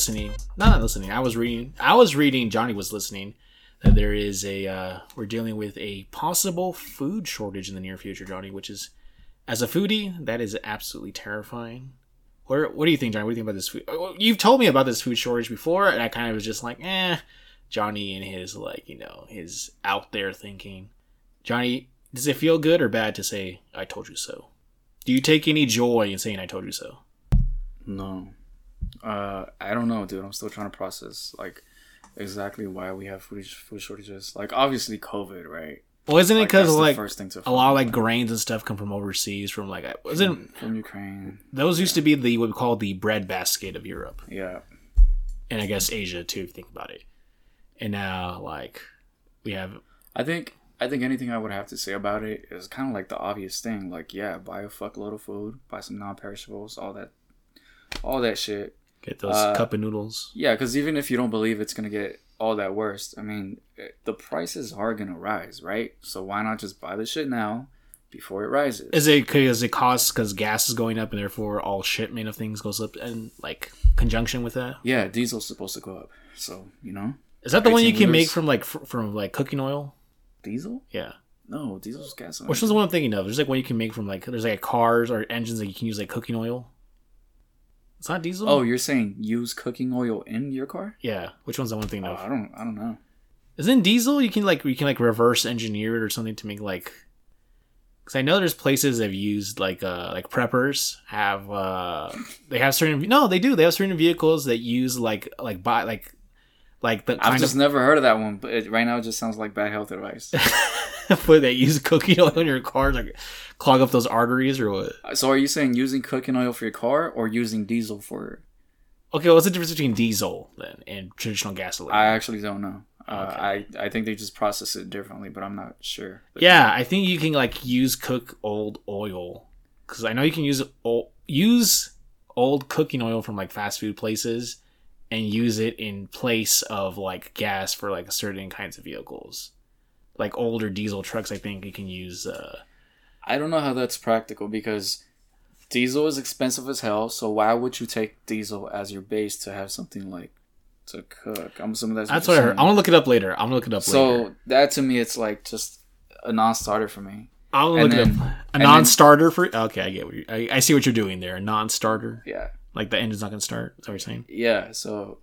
listening. Not listening. I was reading. I was reading. Johnny was listening. That there is a uh, we're dealing with a possible food shortage in the near future, Johnny. Which is, as a foodie, that is absolutely terrifying. What, what do you think, Johnny? What do you think about this food? You've told me about this food shortage before, and I kind of was just like, eh. Johnny and his like, you know, his out there thinking. Johnny, does it feel good or bad to say "I told you so"? Do you take any joy in saying "I told you so"? No. Uh, I don't know, dude. I'm still trying to process like exactly why we have food food shortages. Like obviously COVID, right? Well, isn't it because like to a lot of like grains and stuff come from overseas, from like wasn't from Ukraine. those used to be the what we call the bread basket of Europe Yeah. and I guess Asia too, if you think about it. And now like we have I think I think anything I would have to say about it is kind of like the obvious thing. Like, yeah, buy a fuckload of food, buy some non-perishables, all that, all that shit. Get those Uh, cup of noodles. Yeah, because even if you don't believe it's gonna get all that worse, I mean, eh, the prices are gonna rise, right? So why not just buy the shit now before it rises? Is it because it costs because gas is going up and therefore all shipment of things goes up and like conjunction with that? yeah, diesel's supposed to go up, so you know, Is that the one you 18 can make from like fr- from like cooking oil? diesel? Yeah. No, diesel's gasoline. Which one's the one I'm thinking of? There's like one you can make from like there's like cars or engines that you can use like cooking oil. It's not diesel. Oh, you're saying use cooking oil in your car? yeah. Which one's the one thing Oh, of? I don't, I don't know. Isn't diesel you can like you can like reverse engineer it or something to make like because I know there's places that have used like uh like preppers have uh they have certain no they do they have certain vehicles that use like like buy like like the I've just of never heard of that one, but it, right now it just sounds like bad health advice. but they use cooking oil in your car to clog up those arteries or what? so, are you saying using cooking oil for your car or using diesel for? Okay, what's the difference between diesel then and traditional gasoline? I actually don't know. Uh, I I think they just process it differently, but I'm not sure. Yeah, I think you can like use cook old oil because I know you can use old, use old cooking oil from like fast food places and use it in place of like gas for like certain kinds of vehicles, like older diesel trucks. I think you can use. Uh, I don't know how that's practical because diesel is expensive as hell. So why would you take diesel as your base to have something like to cook? I'm assuming that's that's you're what i heard i'm gonna look it up later. I'm gonna look it up later. So later. that to me, it's like just a non-starter for me. I'll look and it up. A non-starter for okay, I get what you, I, I see what you're doing there. A non-starter, Yeah, like the engine's not gonna start. Is that what you're saying? yeah. So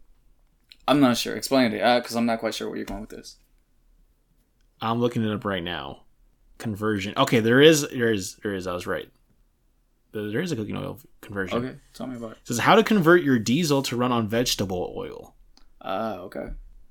I'm not sure. Explain it, because I'm not quite sure where you're going with this. I'm looking it up right now. Conversion. Okay, there is, there is, there is. I was right. There is a cooking oil conversion. Okay, tell me about it. It says how to convert your diesel to run on vegetable oil. Ah, okay.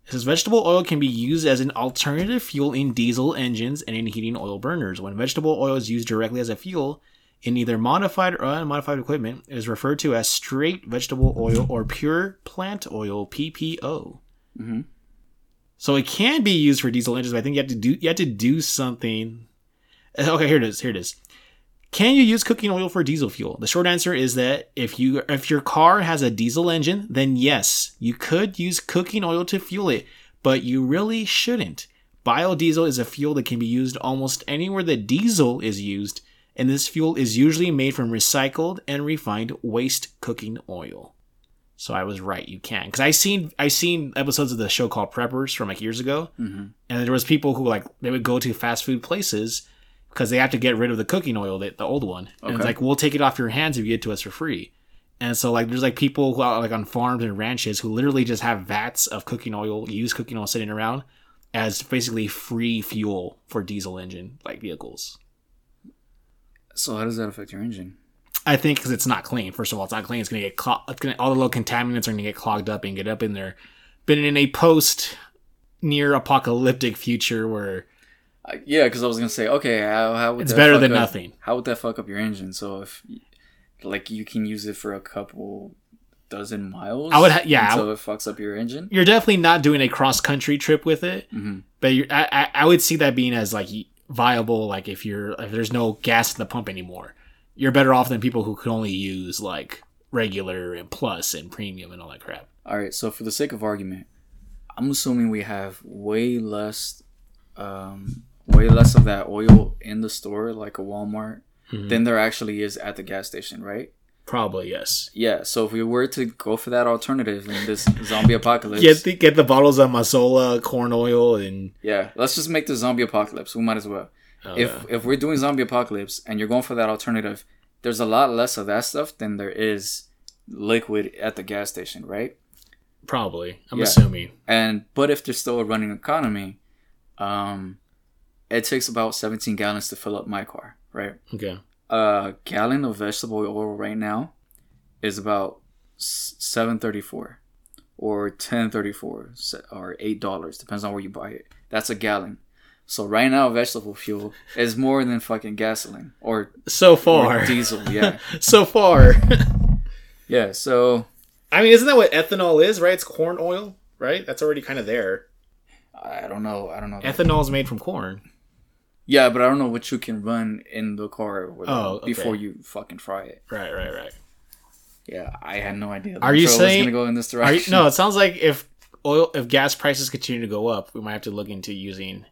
It says vegetable oil can be used as an alternative fuel in diesel engines and in heating oil burners. When vegetable oil is used directly as a fuel in either modified or unmodified equipment, is referred to as straight vegetable oil or pure plant oil. Mhm. So it can be used for diesel engines, but I think you have to do you have to do something. Okay, here it is. Here it is. Can you use cooking oil for diesel fuel? The short answer is that if you if your car has a diesel engine, then yes, you could use cooking oil to fuel it, but you really shouldn't. Biodiesel is a fuel that can be used almost anywhere that diesel is used, and this fuel is usually made from recycled and refined waste cooking oil. So I was right, you can. Cuz I seen I seen episodes of the show called Preppers from like years ago, Mhm. and there was people who like they would go to fast food places because they have to get rid of the cooking oil, the, the old one. And it's like, we'll take it off your hands if you get it to us for free. And so like there's like people who are like on farms and ranches who literally just have vats of cooking oil, used cooking oil sitting around as basically free fuel for diesel engine like vehicles. So how does that affect your engine? I think because it's not clean. First of all, it's not clean. It's gonna get clo- it's gonna all the little contaminants are gonna get clogged up and get up in there. But in a post near apocalyptic future where Uh, yeah, because I was gonna say, okay, how, how would It's better than up- nothing. How would that fuck up your engine? So if like you can use it for a couple dozen miles, I would ha- yeah, until it fucks up your engine. you're definitely not doing a cross country trip with it. hmm but you're, I, I I would see that being as like viable like if you're if there's no gas in the pump anymore you're better off than people who can only use like regular and plus and premium and all that crap All right, so for the sake of argument, I'm assuming we have way less, um, way less of that oil in the store, like a Walmart, Mhm. than there actually is at the gas station, right? Probably yes. Yeah, so if we were to go for that alternative in this zombie apocalypse, Get the, get the bottles of Mazola corn oil and yeah, let's just make the zombie apocalypse. We might as well. oh, if yeah. if we're doing zombie apocalypse and you're going for that alternative, there's a lot less of that stuff than there is liquid at the gas station, right? probably I'm Yeah. assuming. And but if there's still a running economy, um, it takes about 17 gallons to fill up my car, right? Okay. A gallon of vegetable oil right now is about seven thirty four, or ten thirty four, or eight dollars depends on where you buy it. That's a gallon. So right now, vegetable fuel is more than fucking gasoline or, So or far. diesel. Yeah, so far. yeah. So I mean, isn't that what ethanol is, right? It's corn oil, right? That's already kind of there. I don't know. I don't know. Ethanol is made from corn. Yeah, but I don't know what you can run in the car Oh, okay. before you fucking fry it. Right, right, right. Yeah, I had no idea. Are you saying- gonna go in this Are you, direction? no, it sounds like if oil, if gas prices continue to go up, we might have to look into using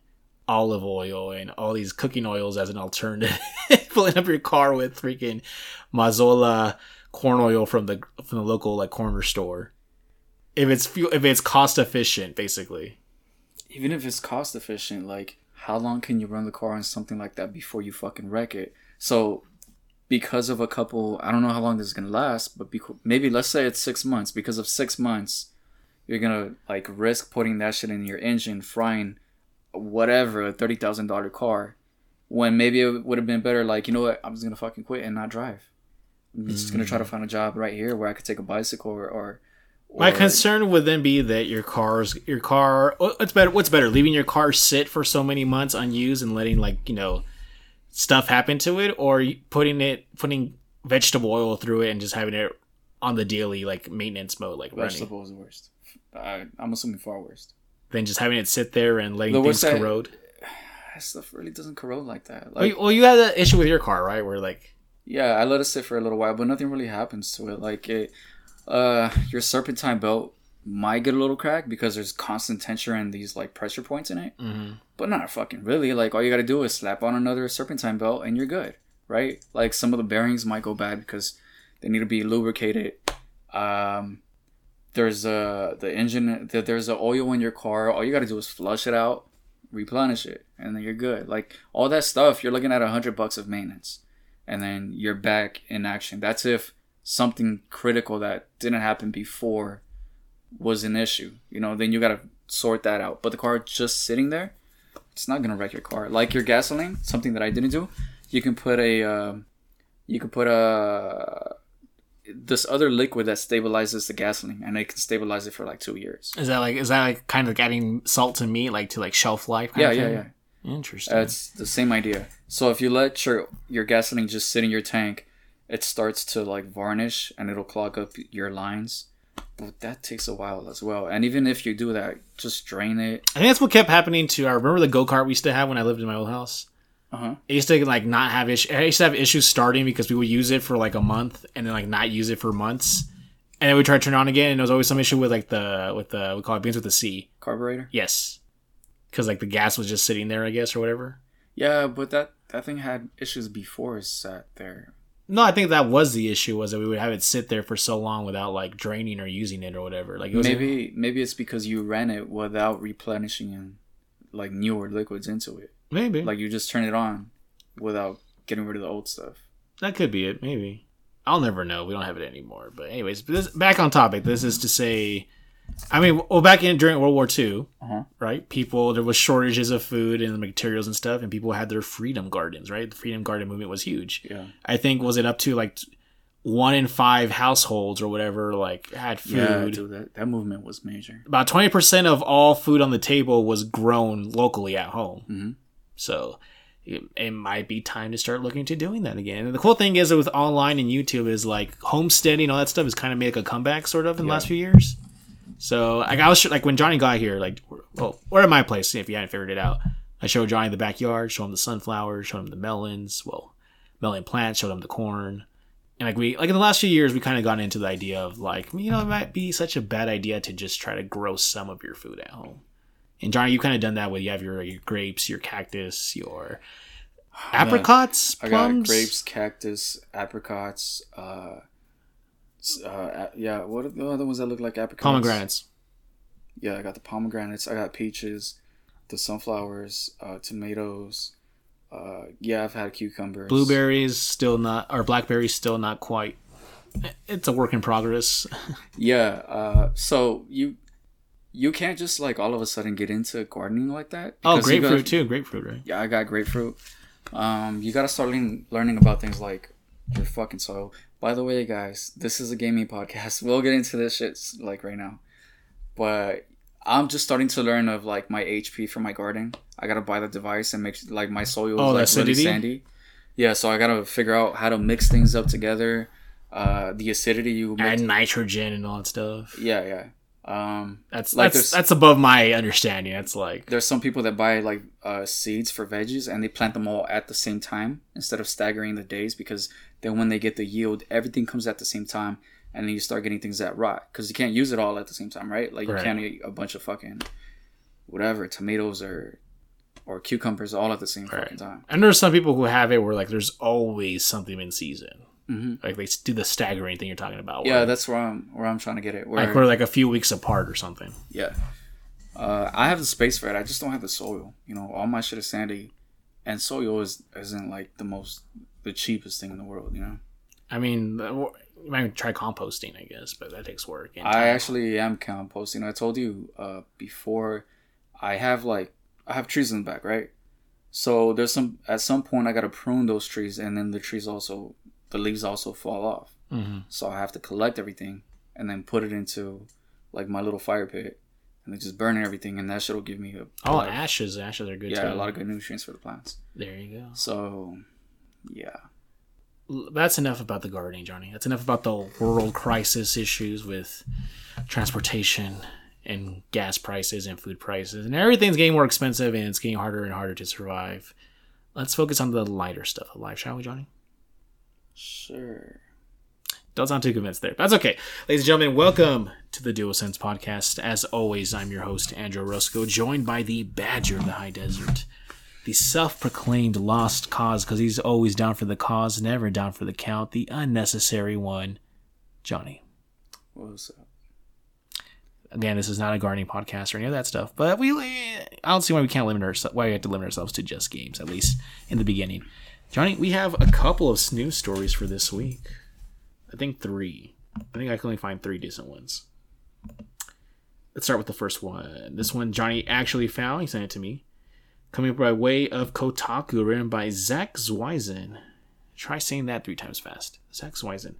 olive oil and all these cooking oils as an alternative. Filling up your car with freaking Mazola corn oil from the from the local like corner store. If it's fuel, if it's cost efficient, basically. even if it's cost efficient, like how long can you run the car on something like that before you fucking wreck it? So because of a couple, I don't know how long this is gonna last, but maybe let's say it's six months. Because of six months, you're gonna like risk putting that shit in your engine, frying whatever a thirty thousand dollar car, when maybe it would have been better. Like you know what, I'm just gonna fucking quit and not drive. I'm just gonna try to mm. find a job right here where I could take a bicycle or. or My concern would then be that your car's your car. Oh, what's better? What's better? Leaving your car sit for so many months unused and letting like you know stuff happen to it, or putting it putting vegetable oil through it and just having it on the daily like maintenance mode, like running. vegetable is the worst. I, I'm assuming far worst. Than just having it sit there and letting The things worst corrode. That stuff really doesn't corrode like that. Well, you- well, you had that issue with your car, right? Where like yeah, I let it sit for a little while, but nothing really happens to it. Like, it, uh, your serpentine belt might get a little cracked because there's constant tension and these like pressure points in it, mhm. but not fucking really. Like, all you gotta do is slap on another serpentine belt and you're good, right? Like, some of the bearings might go bad because they need to be lubricated. Um, there's a the engine. that There's a oil in your car. All you gotta do is flush it out, replenish it, and then you're good. Like all that stuff, you're looking at a hundred bucks of maintenance, and then you're back in action. That's if something critical that didn't happen before was an issue. You know, then you gotta sort that out. But the car just sitting there, it's not gonna wreck your car. Like your gasoline, something that I didn't do. You can put a, um, you can put a this other liquid that stabilizes the gasoline, and it can stabilize it for like two years. is that like is that like kind of like adding salt to meat, like to like shelf life? kind Yeah, of yeah, thing? yeah. Interesting. It's the same idea. So if you let your your gasoline just sit in your tank, it starts to like varnish and it'll clog up your lines. But that takes a while as well. And even if you do that, just drain it. I think that's what kept happening to. I remember the go kart we used to have when I lived in my old house. Uh huh. I used to like not have issues. I used to have issues starting because we would use it for like a month and then like not use it for months, and then we try to turn it on again, and there was always some issue with like the with the we call it beans with the C. Carburetor. Yes, because like the gas was just sitting there, I guess, or whatever. Yeah, but that that thing had issues before it sat there. No, I think that was the issue was that we would have it sit there for so long without like draining or using it or whatever. Like it was Maybe maybe it's because you ran it without replenishing and like newer liquids into it. maybe like Like you just turn it on without getting rid of the old stuff. that could be it. Maybe I'll never know. We don't have it anymore. But anyways, this, back on topic. This is to say, I mean, well, back in during World War II, Uh-huh. right? People there was shortages of food and materials and stuff, and people had their freedom gardens, right? The freedom garden movement was huge. Yeah. I think was it up to like one in five households or whatever like had food. Yeah, dude, that, that movement was major. About twenty percent of all food on the table was grown locally at home. Mhm. So. It, it might be time to start looking to doing that again. And the cool thing is with online and YouTube is like homesteading, all that stuff has kind of made like a comeback sort of in the last few years. So like I was like when Johnny got here, like well, we're at my place if you hadn't figured it out. I showed Johnny the backyard, showed him the sunflowers, showed him the melons, well, melon plants, showed him the corn. And like we like in the last few years we kind of got into the idea of like, you know, it might be such a bad idea to just try to grow some of your food at home. And Johnny, you kind of done that with you have your, your grapes, your cactus, your apricots, I got plums. grapes, cactus, apricots, uh, Uh, yeah. What are the other ones that look like apricots? Pomegranates. Yeah, I got the pomegranates. I got peaches, the sunflowers, uh, tomatoes. Uh, yeah, I've had cucumbers. Blueberries still not, or blackberries still not quite. It's a work in progress. Yeah. Uh, so you you can't just like all of a sudden get into gardening like that. Oh, grapefruit gotta- too. Grapefruit, right? Yeah, I got grapefruit. Um, you gotta start learning, learning about things like your fucking soil. By the way, guys, this is a gaming podcast. We'll get into this shit like right now, but I'm just starting to learn of like my HP for my garden. I gotta buy the device and make like my soil Oh, is like really sandy. Yeah, so I gotta figure out how to mix things up together. Uh, the acidity you Add nitrogen and all that stuff. Yeah, yeah. Um, That's Like that's that's above my understanding. It's like there's some people that buy like uh, seeds for veggies and they plant them all at the same time instead of staggering the days because then when they get the yield everything comes at the same time and then you start getting things that rot because you can't use it all at the same time right like you Right. can't eat a bunch of fucking whatever tomatoes or or cucumbers all at the same fucking time and there's some people who have it where like there's always something in season. Hmm Like they do the staggering thing you're talking about. yeah that's where i'm where i'm trying to get it where, like we're like a few weeks apart or something. yeah uh, i have the space for it i just don't have the soil you know all my shit is sandy and soil is isn't like the most the cheapest thing in the world you know I mean, you might try composting, I guess, but that takes work. and I actually am composting. I told you uh, before. I have like I have trees in the back, right? So there's some at some point I gotta prune those trees, and then the trees also the leaves also fall off. Mhm. So I have to collect everything and then put it into like my little fire pit, and then just burn everything, and that shit will give me a Oh, of- ashes. Ashes are good yeah too. a lot of good nutrients for the plants. There you go. So yeah, That's enough about the gardening, Johnny. That's enough about the world crisis issues with transportation and gas prices and food prices and everything's getting more expensive and it's getting harder and harder to survive. Let's focus on the lighter stuff of life, shall we, Johnny? Sure. Don't sound too convinced there. That's okay. Ladies and gentlemen, welcome to the Dual Sense Podcast. As always, I'm your host, Andrew Roscoe, joined by the Badger of the High Desert, the self proclaimed lost cause, because he's always down for the cause, never down for the count, the unnecessary one, Johnny. What's up? Again, this is not a gardening podcast or any of that stuff, but we I don't see why we can't limit ourselves why we have to limit ourselves to just games, at least in the beginning. Johnny, we have a couple of snooze stories for this week. I think three. I think I can only find three decent ones. Let's start with the first one. This one Johnny actually found. He sent it to me. Coming by way of Kotaku, written by Zack Zwiezen. Try saying that three times fast. Zack Zwiezen.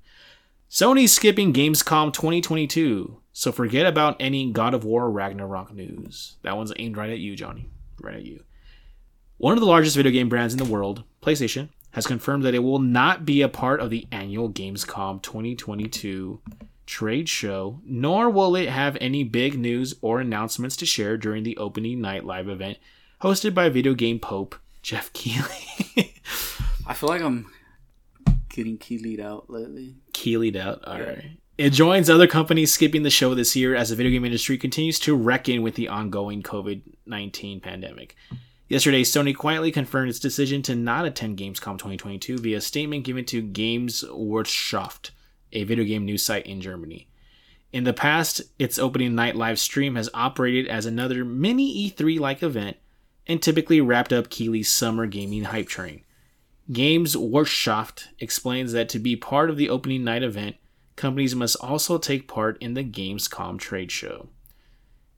Sony's skipping Gamescom 2022, so forget about any God of War Ragnarok news. That one's aimed right at you, Johnny. Right at you. One of the largest video game brands in the world, PlayStation, has confirmed that it will not be a part of the annual Gamescom 2022 trade show, nor will it have any big news or announcements to share during the opening night live event hosted by video game pope Geoff Keighley. I feel like I'm getting keyed out lately. Keeleyed out. All Yeah. right. It joins other companies skipping the show this year as the video game industry continues to reckon with the ongoing COVID 19 pandemic. Yesterday, Sony quietly confirmed its decision to not attend Gamescom 2022 via a statement given to Games Wirtschaft, a video game news site in Germany. In the past, its opening night live stream has operated as another mini E3 like event and typically wrapped up Keighley's summer gaming hype train. Games Wirtschaft explains that to be part of the opening night event, companies must also take part in the Gamescom trade show.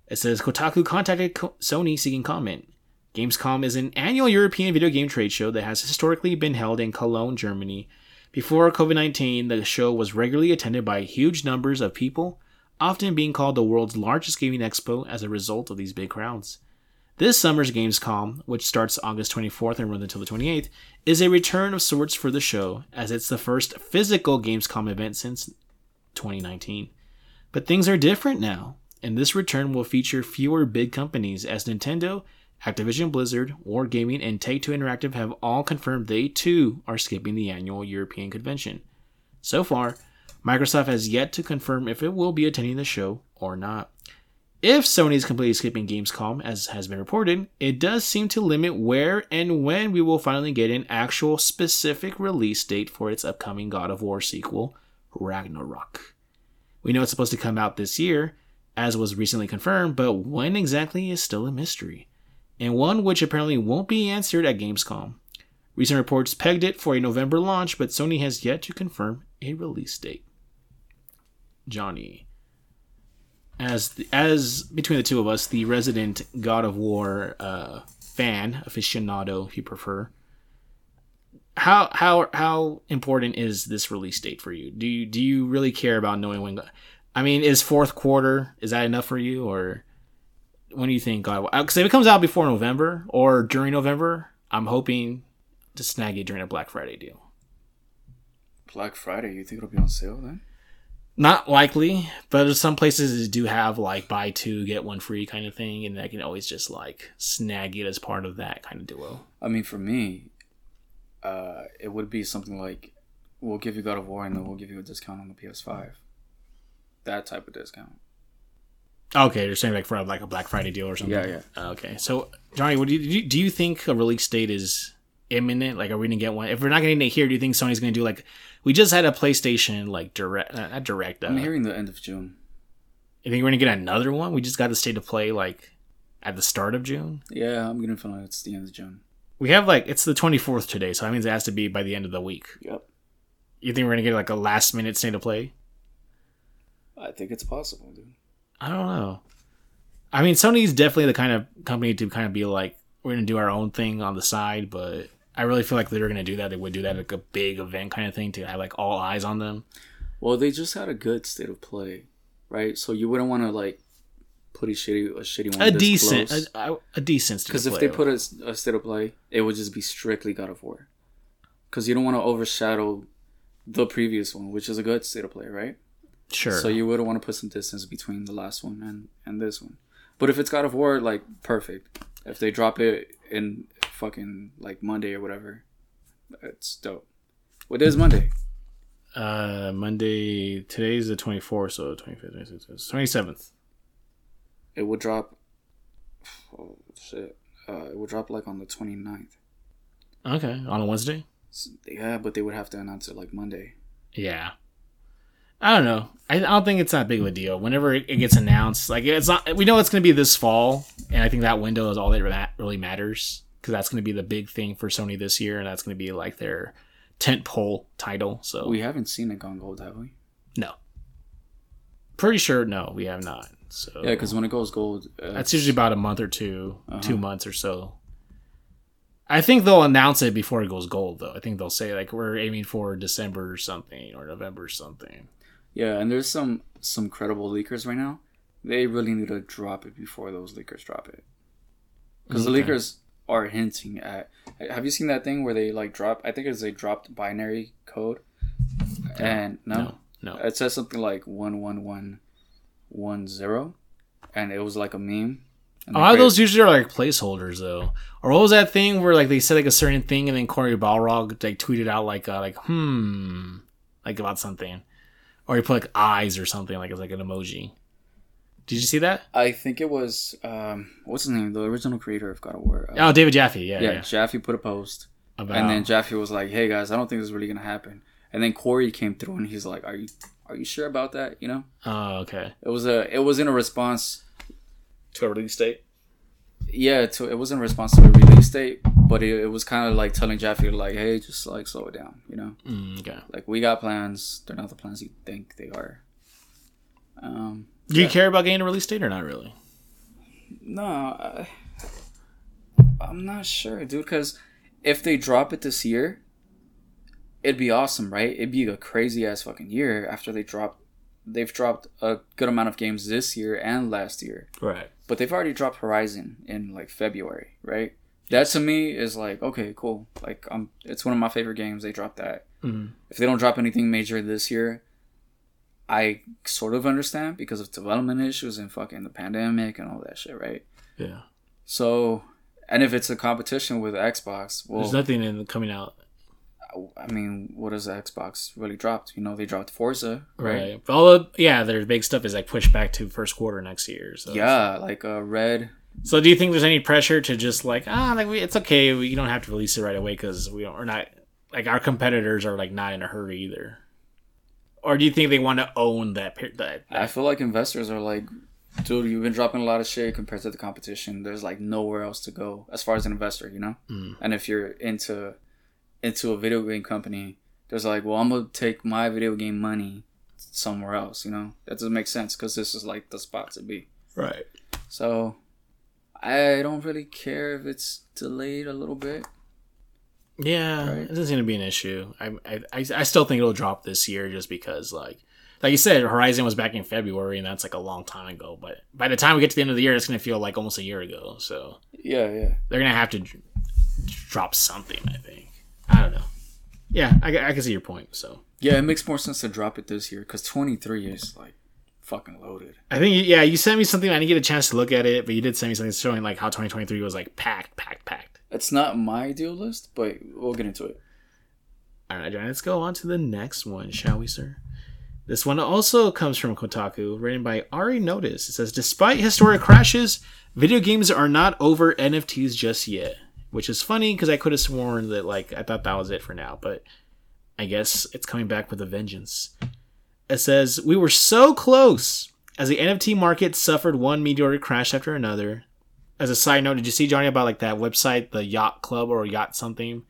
It says Kotaku contacted Sony seeking comment. Gamescom is an annual European video game trade show that has historically been held in Cologne, Germany. Before COVID 19, the show was regularly attended by huge numbers of people, often being called the world's largest gaming expo as a result of these big crowds. This summer's Gamescom, which starts August 24th and runs until the 28th, is a return of sorts for the show, as it's the first physical Gamescom event since 2019. But things are different now, and this return will feature fewer big companies as Nintendo, Activision Blizzard, Wargaming, and Take Two Interactive have all confirmed they too are skipping the annual European convention. So far, Microsoft has yet to confirm if it will be attending the show or not. If Sony is completely skipping Gamescom, as has been reported, it does seem to limit where and when we will finally get an actual specific release date for its upcoming God of War sequel, Ragnarok. We know it's supposed to come out this year, as was recently confirmed, but when exactly is still a mystery, and one which apparently won't be answered at Gamescom. Recent reports pegged it for a November launch, but Sony has yet to confirm a release date. Johnny, as as between the two of us, the resident God of War uh, fan aficionado, if you prefer, how how how important is this release date for you? Do you do you really care about knowing when? I mean, is fourth quarter is that enough for you, or when do you think God? Because if it comes out before November or during November, I'm hoping to snag it during a Black Friday deal. Black Friday, you think it'll be on sale then? Not likely, but some places do have like buy two get one free kind of thing, and I can always just like snag it as part of that kind of duo. I mean, for me, uh, it would be something like, "We'll give you God of War, and then we'll give you a discount on the PS5." That type of discount. Okay, you're saying like for like a Black Friday deal or something. Yeah, yeah. Okay, so Johnny, what do you do you- think a release date is imminent? Like, are we gonna get one? If we're not getting it here, do you think Sony's gonna do like we just had a PlayStation like direct, uh, not direct? Uh, I'm hearing the end of June. you think we're gonna get another one? We just got the state of play like at the start of June. Yeah, I'm getting feeling it's the end of June. We have like it's the 24th today, so that means it has to be by the end of the week. Yep. You think we're gonna get like a last minute state of play? I think it's possible, dude. I don't know. I mean, Sony's definitely the kind of company to kind of be like, we're gonna do our own thing on the side, but I really feel like they're gonna do that. They would do that like a big event kind of thing to have like all eyes on them. Well, they just had a good state of play, right? So you wouldn't want to like put a shitty a shitty one. A decent, a, a, a decent. Because if play. they put a, a state of play, it would just be strictly God of War. Because you don't want to overshadow the previous one, which is a good state of play, right? Sure, So you would want to put some distance between the last one and and this one. But if it's God of War, like perfect. If they drop it in fucking like Monday or whatever, it's dope. What is Monday? uh, Monday. Today's the 24th, so 25th, 26th, 27th. It would drop. Oh shit! Uh, it would drop like on the 29th. Okay, on a Wednesday. Yeah, but they would have to announce it like Monday. Yeah. I don't know. I, I don't think it's that big of a deal. Whenever it, gets announced, like it's not. We know it's going to be this fall, and I think that window is all that really matters because that's going to be the big thing for Sony this year, and that's going to be like their tent pole title. So We haven't seen it gone gold, have we? no, pretty sure no, we have not. So Yeah, because when it goes gold, uh, that's usually about a month or 2 Uh-huh. two months or so. I think they'll announce it before it goes gold, though. I think they'll say like we're aiming for December or something or November or something. Yeah, and there's some some credible leakers right now. They really need to drop it before those leakers drop it, because Okay. the leakers are hinting at. Have you seen that thing where they like drop? I think it's they dropped binary code, and no, No, no. it says something like one one one one zero, and it was like a meme. A lot of those usually are like placeholders, though. Or what was that thing where like they said like a certain thing and then Cory Barlog like tweeted out like uh, like hmm like about something, or he put like eyes or something like it's like an emoji. Did you see that? I think it was um, what's his name? The original creator of God of War. Uh, Oh, David Jaffe. Yeah, yeah, yeah. Jaffe put a post. About And then Jaffe was like, "Hey guys, I don't think this is really gonna happen." And then Cory came through and he's like, "Are you are you sure about that?" You know, oh, okay. it was a it was in a response. To a release date. Yeah, to it was in response to a release date, but it, it was kind of like telling Jaffe like, "Hey, just like slow it down," you know. Mm, okay. Like we got plans; they're not the plans you think they are. Um, Do you care about getting a release date or not really? no, I, I'm not sure, dude. Because if they drop it this year, it'd be awesome, right? It'd be a crazy ass fucking year after they drop. They've dropped a good amount of games this year and last year, Right. but they've already dropped Horizon in like February, right? That to me is like okay, cool. Like um, it's one of my favorite games. They dropped that. Mm. If they don't drop anything major this year, I sort of understand because of development issues and fucking the pandemic and all that shit, right? Yeah. So, and if it's a competition with Xbox, well, There's nothing in coming out. I mean, what has Xbox really dropped? You know, they dropped Forza, right? Right. All the yeah, their big stuff is like pushed back to first quarter next year. So Yeah, like uh, Red. So do you think there's any pressure to just like ah like we, it's okay we you don't have to release it right away because we don't we're not like our competitors are like not in a hurry either. or do you think they want to own that? per- that, I feel like investors are like, dude, you've been dropping a lot of shit compared to the competition. There's like nowhere else to go as far as an investor, you know. Mm. And if you're into into a video game company, there's like, well, I'm gonna take my video game money somewhere else, you know. That doesn't make sense because this is like the spot to be. right. So I don't really care if it's delayed a little bit. Yeah, Right. it doesn't seem to be an issue. I, I I still think it'll drop this year just because like like you said, Horizon was back in February and that's like a long time ago. But by the time we get to the end of the year, it's gonna feel like almost a year ago. So Yeah, yeah. they're gonna have to dr- drop something. I think. I don't know. Yeah, I, I can see your point. So Yeah, it makes more sense to drop it this year because 23 is like fucking loaded. I think yeah, you sent me something. I didn't get a chance to look at it, but you did send me something showing like how 2023 was like packed, packed, packed. It's not my deal list, but we'll get into it. All right, let's go on to the next one, shall we, sir? This one also comes from Kotaku, written by Ari Notis. It says, Despite historic crashes, video games are not over NFTs just yet. Which is funny because I could have sworn that, like, I thought that was it for now, but I guess it's coming back with a vengeance. It says, We were so close as the NFT market suffered one meteoric crash after another. As a side note, did you see, Johnny, about, like, that website, the Yacht Club or Yacht something?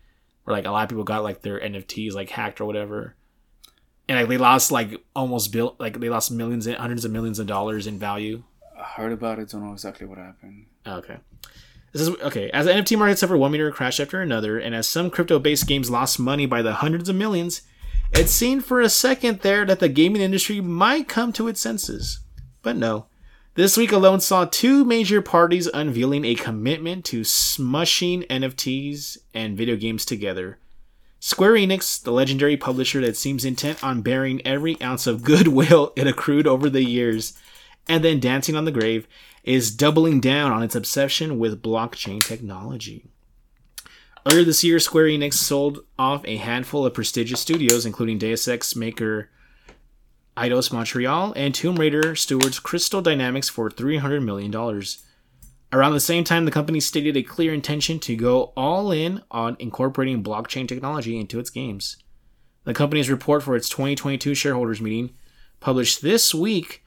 where like a lot of people got like their NFTs like hacked or whatever, and like they lost like almost built like they lost millions, and hundreds of millions of dollars in value. I heard about it, don't know exactly what happened. Oh, okay. This is okay. As the NFT market suffered one meter crash after another, and as some crypto-based games lost money by the hundreds of millions, it seemed for a second there that the gaming industry might come to its senses. But no. This week alone saw two major parties unveiling a commitment to smushing NFTs and video games together. Square Enix, the legendary publisher that seems intent on bearing every ounce of goodwill it accrued over the years, and then dancing on the grave, is doubling down on its obsession with blockchain technology. Earlier this year, Square Enix sold off a handful of prestigious studios, including Deus Ex maker Eidos Montreal and Tomb Raider stewards Crystal Dynamics for $300 million. Around the same time, the company stated a clear intention to go all in on incorporating blockchain technology into its games. The company's report for its 2022 shareholders meeting, published this week,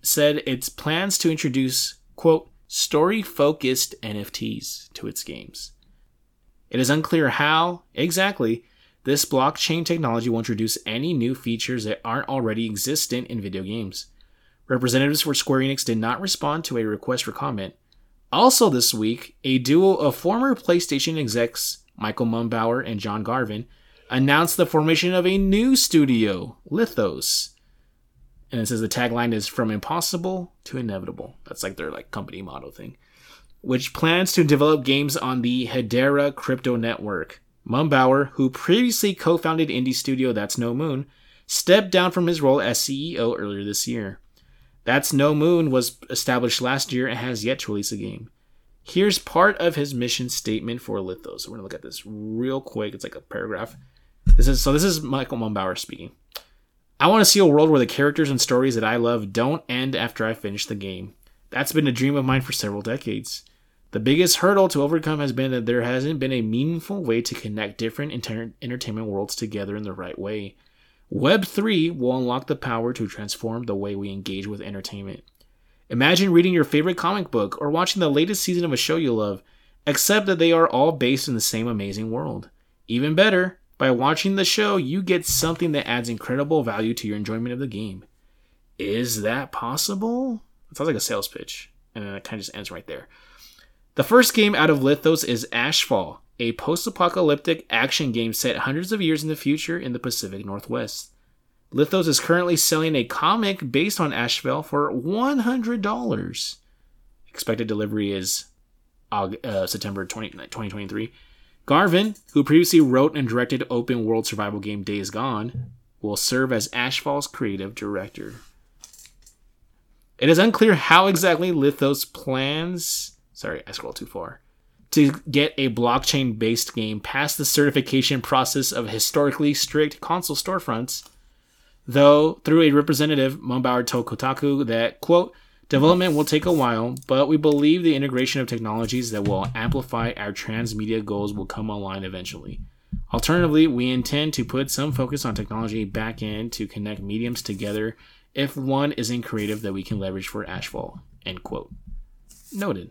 said its plans to introduce, quote, story focused NFTs to its games. It is unclear how, exactly, this blockchain technology will introduce any new features that aren't already existent in video games. Representatives for Square Enix did not respond to a request for comment. Also, this week, a duo of former PlayStation execs, Michael Mumbauer and John Garvin, announced the formation of a new studio, Lithos. And it says the tagline is from impossible to inevitable. That's like their like company motto thing. Which plans to develop games on the Hedera crypto network. Mumbauer, who previously co-founded indie studio That's No Moon, stepped down from his role as CEO earlier this year. That's No Moon was established last year and has yet to release a game. Here's part of his mission statement for Lithos. So we're gonna look at this real quick. It's like a paragraph. This is so. This is Michael Mumbauer speaking. I want to see a world where the characters and stories that I love don't end after I finish the game. That's been a dream of mine for several decades. The biggest hurdle to overcome has been that there hasn't been a meaningful way to connect different enter- entertainment worlds together in the right way. Web3 will unlock the power to transform the way we engage with entertainment. Imagine reading your favorite comic book or watching the latest season of a show you love, except that they are all based in the same amazing world. Even better, by watching the show, you get something that adds incredible value to your enjoyment of the game. Is that possible? It sounds like a sales pitch, and then it kind of just ends right there. The first game out of Lithos is Ashfall, a post apocalyptic action game set hundreds of years in the future in the Pacific Northwest. Lithos is currently selling a comic based on Ashfall for $100. Expected delivery is uh, September 20, 2023. Garvin, who previously wrote and directed open world survival game Days Gone, will serve as Ashfall's creative director. It is unclear how exactly Lithos plans. Sorry, I scrolled too far. To get a blockchain based game past the certification process of historically strict console storefronts. Though, through a representative, Mumbauer told Kotaku that, quote, development will take a while, but we believe the integration of technologies that will amplify our transmedia goals will come online eventually. Alternatively, we intend to put some focus on technology back end to connect mediums together if one isn't creative that we can leverage for Ashfall. End quote. Noted.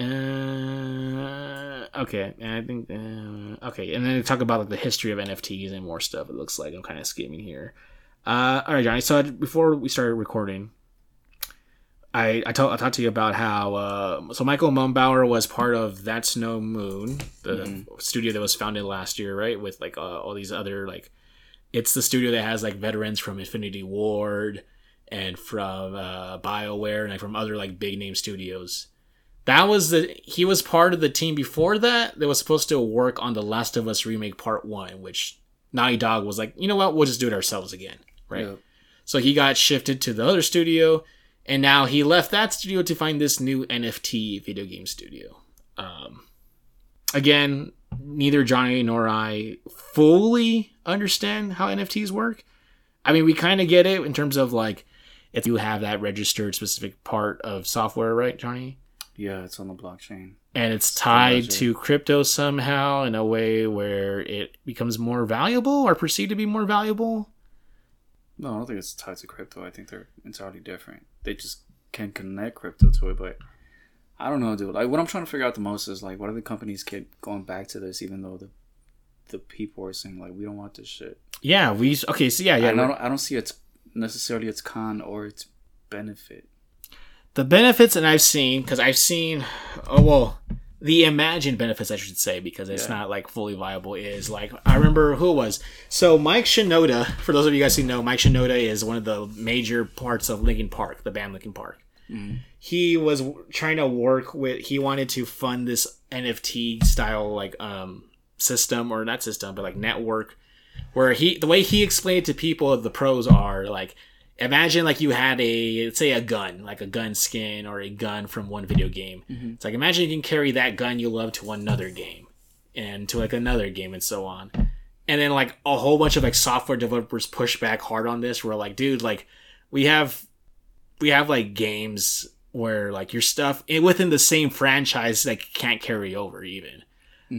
Uh, okay, and I think uh, okay, and then they talk about like the history of NFTs and more stuff. It looks like I'm kind of skimming here. Uh, all right, Johnny. So before we started recording, I I, told, I talked to you about how uh, so Michael Mumbauer was part of That's No Moon, the Mm-hmm. studio that was founded last year, right? With like uh, all these other like, it's the studio that has like veterans from Infinity Ward and from uh, Bioware and like from other like big name studios. That was the he was part of the team before that that was supposed to work on the Last of Us remake part one, which Naughty Dog was like, you know what, we'll just do it ourselves again, right? Yeah. So he got shifted to the other studio, and now he left that studio to find this new NFT video game studio. Um, again, neither Johnny nor I fully understand how NFTs work. I mean, we kind of get it in terms of like if you have that registered specific part of software, right, Johnny? Yeah, it's on the blockchain. And it's tied to crypto somehow in a way where it becomes more valuable or perceived to be more valuable. No, I don't think it's tied to crypto. I think they're entirely different. They just can connect crypto to it, but I don't know, dude. Like what I'm trying to figure out the most is like, why do the companies keep going back to this, even though the the people are saying like, we don't want this shit. Yeah, we okay. So yeah, yeah. I don't. I don't see its necessarily its con or its benefit. The benefits and I've seen because I've seen oh well the imagined benefits I should say because it's Yeah. not like fully viable is like I remember who it was. So Mike Shinoda for those of you guys who know Mike Shinoda is one of the major parts of Linkin Park the band Linkin Park. He was trying to work with he wanted to fund this NFT style like um system or not system but like network where he the way he explained it to people the pros are like imagine like you had a let's say a gun like a gun skin or a gun from one video game. It's like imagine you can carry that gun you love to another game and to like another game and so on. And then like a whole bunch of like software developers push back hard on this. We're like dude like we have we have like games where like your stuff within the same franchise like can't carry over even.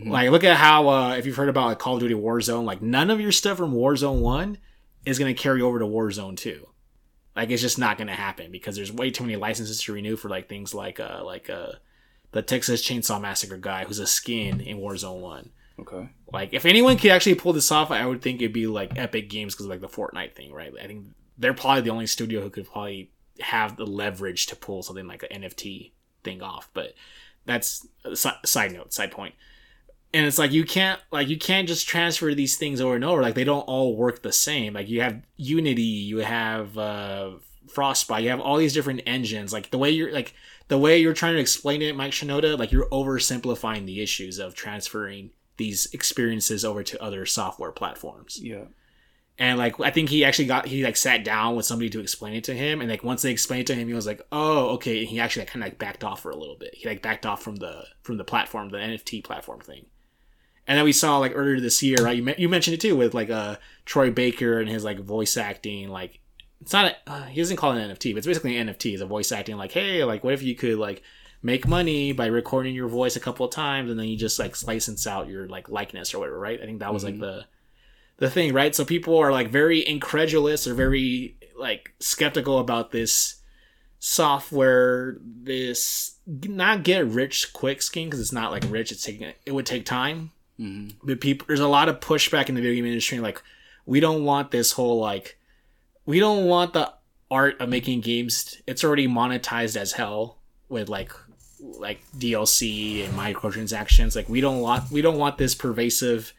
Like look at how uh if you've heard about like call of duty warzone like none of your stuff from warzone 1 is going to carry over to warzone 2 like it's just not going to happen because there's way too many licenses to renew for like things like uh like uh the texas chainsaw massacre guy who's a skin in warzone 1 Okay. like if anyone could actually pull this off i would think it'd be like epic games because like the fortnite thing right? I think they're probably the only studio who could probably have the leverage to pull something like an nft thing off but that's a side note side point and it's like you can't like you can't just transfer these things over and over like they don't all work the same like you have unity you have uh frostbite you have all these different engines like the way you're like the way you're trying to explain it mike shinoda like you're oversimplifying the issues of transferring these experiences over to other software platforms Yeah. and like I think he actually got he like sat down with somebody to explain it to him, and like once they explained it to him, he was like, "Oh, okay." And he actually kind of like backed off for a little bit. He like backed off from the from the platform, the NFT platform thing. And then we saw like earlier this year, right? You me- you mentioned it too with like uh Troy Baker and his like voice acting. Like it's not a, uh, he doesn't call it an NFT, but it's basically an NFT. It's a voice acting. Like hey, like what if you could like make money by recording your voice a couple of times, and then you just like license out your like likeness or whatever, right? I think that was like the the thing, right? So people are like very incredulous or very like skeptical about this software, this not get rich quick scheme because it's not like rich. It's taking it would take time. Hmm But people, there's a lot of pushback in the video game industry. Like we don't want this whole like we don't want the art of making games. It's already monetized as hell with like like DLC and microtransactions. Like we don't want we don't want this pervasive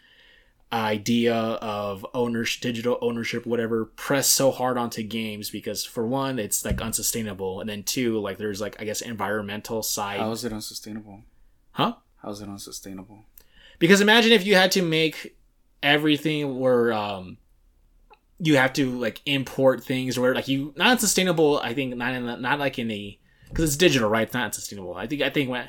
idea of ownership, digital ownership, whatever, press so hard onto games because for one, it's like unsustainable, and then two, like there's like I guess environmental side, How is it unsustainable? huh? How is it unsustainable? Because imagine if you had to make everything where um you have to like import things or like you not sustainable. I think not in the, not like in the because it's digital, right? It's not sustainable. I think I think when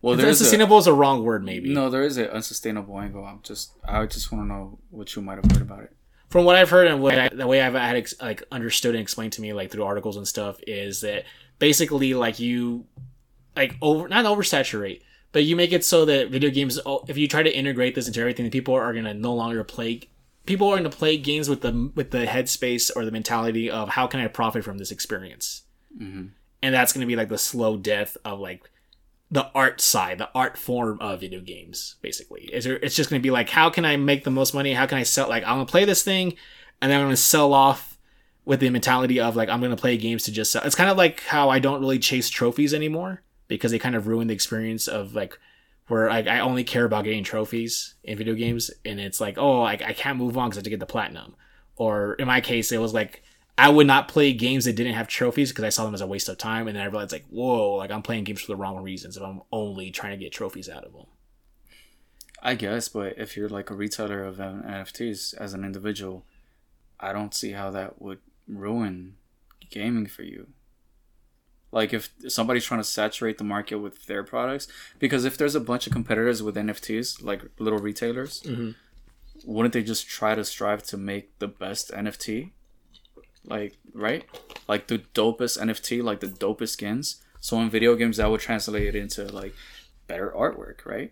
Well, well, there's a, unsustainable is a wrong word, maybe. no, there is an unsustainable angle. I'm just, I just want to know what you might have heard about it. from what I've heard and what I, the way I've had ex- like understood and explained to me like through articles and stuff is that basically like you like over not oversaturate but you make it so that video games, oh, if you try to integrate this into everything, people are gonna no longer play. People are gonna play games with the with the headspace or the mentality of how can I profit from this experience, Mhm. and that's gonna be like the slow death of like the art side, the art form of video games. Basically, is there, it's just gonna be like how can I make the most money? How can I sell? Like I'm gonna play this thing, and then I'm gonna sell off with the mentality of like I'm gonna play games to just sell. It's kind of like how I don't really chase trophies anymore because they kind of ruin the experience of like where I, I only care about getting trophies in video games, and it's like oh I, I can't move on because I have to get the platinum. Or in my case, it was like I would not play games that didn't have trophies because I saw them as a waste of time, and then I realized like whoa like I'm playing games for the wrong reasons if I'm only trying to get trophies out of them. I guess, but if you're like a retailer of NFTs as an individual, I don't see how that would ruin gaming for you. Like if somebody's trying to saturate the market with their products, because if there's a bunch of competitors with NFTs, like little retailers, Mhm. wouldn't they just try to strive to make the best NFT? Like right, like the dopest NFT, like the dopest skins. So in video games, that would translate it into like better artwork, right?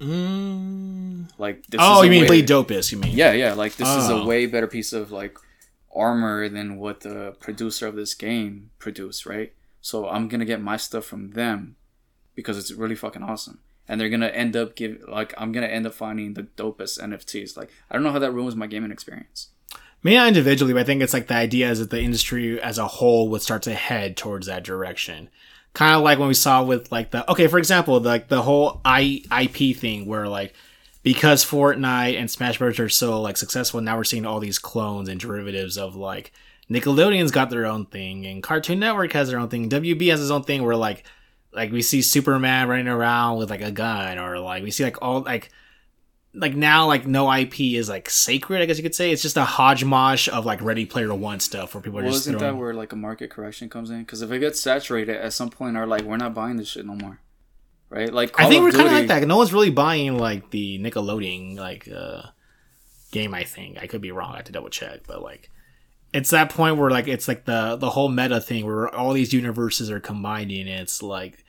Mm. Like this Oh, is a you mean way- dopest? You mean? Yeah, yeah. Like this is a Oh. way better piece of like armor than what the producer of this game produced, right? So I'm gonna get my stuff from them because it's really fucking awesome. And they're gonna end up give like I'm gonna end up finding the dopest NFTs. Like I don't know how that ruins my gaming experience. Me not individually, but I think it's like the idea is that the industry as a whole would start to head towards that direction. Kind of like when we saw with like the okay, for example, the, like the whole I, IP thing, where like because Fortnite and Smash Bros are so like successful, now we're seeing all these clones and derivatives of like Nickelodeon's got their own thing, and Cartoon Network has their own thing. WB has his own thing, where like like we see Superman running around with like a gun, or like we see like all like like now like no IP is like sacred, I guess you could say. It's just a hodgepodge of like Ready Player One stuff where people are just isn't throwing... that where like a market correction comes in? Because if it gets saturated at some point, are like we're not buying this shit no more, right? Like I think we're kind of like that. No one's really buying like the Nickelodeon like uh game. I think I could be wrong. I have to double check, but like it's that point where like it's like the the whole meta thing where all these universes are combining. And it's like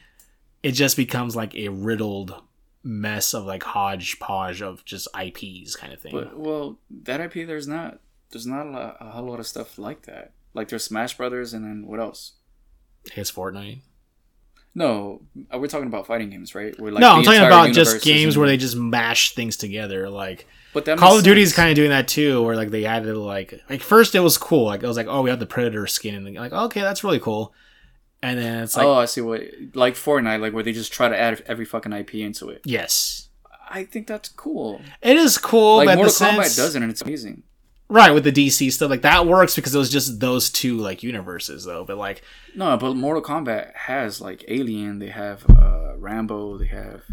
it just becomes like a riddled mess of like hodgepodge of just IPs kind of thing. But well, that IP there's not there's not a, lot, a whole lot of stuff like that. Like there's Smash Brothers, and then what else? it's Fortnite. No, uh, we're talking about fighting games, right? Where, like, no, I'm talking about just games in- where they just mash things together. Like But that Call of Duty is kind of doing that too, where like they added like like first it was cool, like it was like oh we have the Predator skin and like okay that's really cool, and then it's like oh, I see what like Fortnite, like where they just try to add every fucking IP into it. yes, I think that's cool. it is cool. like Mortal the Kombat sense, does it, and it's amazing. right with the DC stuff like that works because it was just those two like universes though. But like No, but Mortal Kombat has like Alien, they have uh Rambo, they have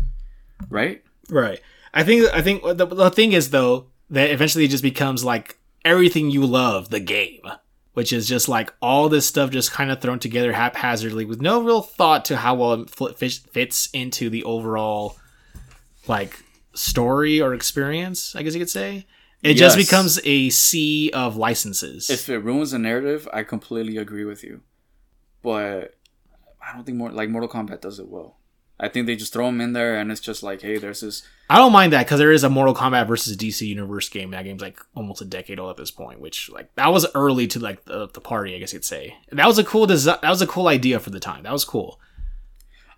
right. right, I think I think the, the thing is though that eventually it just becomes like everything you love the game. Which is just like all this stuff just kind of thrown together haphazardly with no real thought to how well it fits- fits into the overall like story or experience, I guess you could say. It just becomes a sea of licenses. If it ruins the narrative, I completely agree with you. But I don't think more like Mortal Kombat does it well. I think they just throw them in there, and it's just like, hey, there's this. I don't mind that because there is a Mortal Kombat versus DC Universe game. That game's like almost a decade old at this point, which like that was early to like the, the party, I guess you'd say. And that was a cool design. That was a cool idea for the time. That was cool.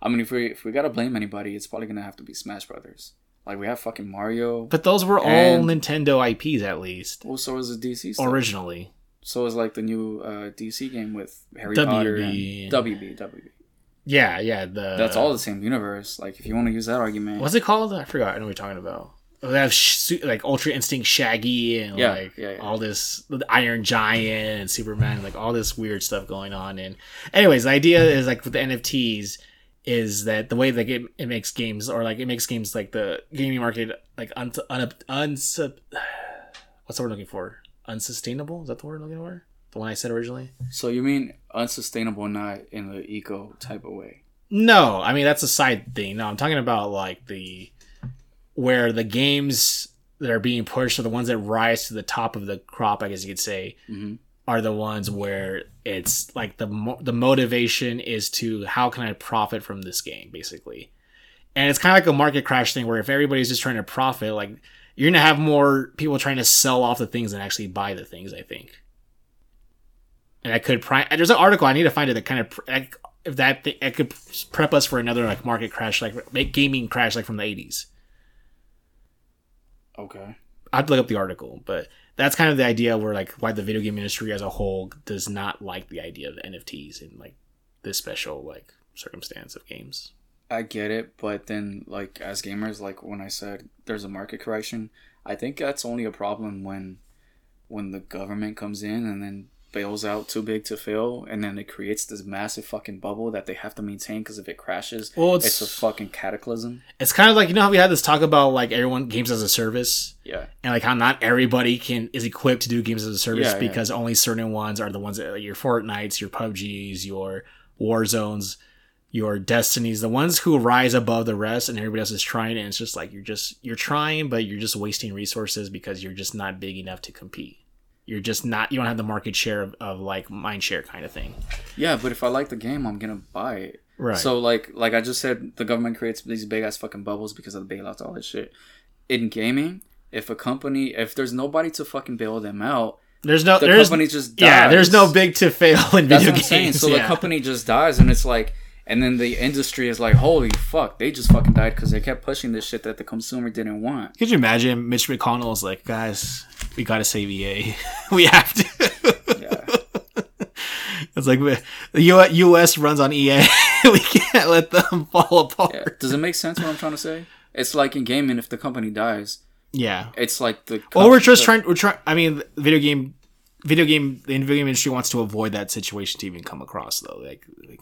I mean, if we if we gotta blame anybody, it's probably gonna have to be Smash Brothers. Like we have fucking Mario. But those were all Nintendo IPs at least well, so was the DC stuff. originally. So was like the new uh, DC game with Harry WB. Potter and WB. WB. Yeah, yeah. The That's all the same universe. Like if you want to use that argument, What's it called? I forgot. I know what you're talking about. They have sh- like Ultra Instinct Shaggy and Yeah, like yeah, yeah. all this the Iron Giant and Superman, like all this weird stuff going on. And anyways, the idea is like with the NFTs is that the way that it, it makes games or like it makes games like the gaming market like un, un, uns what's the word I'm looking for? Unsustainable? Is that the word I'm looking for? The one I said originally? So you mean unsustainable, not in the eco type of way? No, I mean that's a side thing. No, I'm talking about like the where the games that are being pushed are the ones that rise to the top of the crop, I guess you could say, hmm are the ones where it's like the mo- the motivation is to how can I profit from this game, basically. and it's kind of like a market crash thing where if everybody's just trying to profit, like you're gonna have more people trying to sell off the things than actually buy the things. I think. And I could pri- there's an article I need to find it that kind of like, if that thing, it could prep us for another like market crash, like make gaming crash like from the 80s. Okay. I'd look up the article, but that's kind of the idea where like why the video game industry as a whole does not like the idea of NFTs in like this special like circumstance of games. I get it, but then like as gamers, like when I said there's a market correction, I think that's only a problem when when the government comes in and then bails out too big to fail, and then it creates this massive fucking bubble that they have to maintain because if it crashes, Well, it's, it's a fucking cataclysm. it's kind of like you know how we had this talk about like everyone games as a service Yeah, and like how not everybody can is equipped to do games as a service Yeah, yeah. because only certain ones are the ones that like your Fortnites, your PUBGs, your War Zones, your Destinies, the ones who rise above the rest and everybody else is trying and it's just like you're just you're trying but you're just wasting resources because you're just not big enough to compete. You're just not you don't have the market share of, of like mind share kind of thing. yeah, but if I like the game, I'm gonna buy it. Right. So like like I just said, the government creates these big ass fucking bubbles because of the bailouts, all this shit. In gaming, if a company, if there's nobody to fucking bail them out, there's no the there's company just dies. yeah, there's no big to fail in That's video what I'm saying. games. So the company just dies, and it's like, and then the industry is like, holy fuck, they just fucking died because they kept pushing this shit that the consumer didn't want. Could you imagine Mitch McConnell's like, guys, we gotta save EA. we have to. Yeah. it's like the U- U.S. runs on EA. we can't let them fall apart. yeah. Does it make sense what I'm trying to say? It's like in gaming, if the company dies, Yeah. it's like the. Well, we're just trying. We're trying. I mean, video game, video game, the video game industry wants to avoid that situation to even come across, though. Like, like,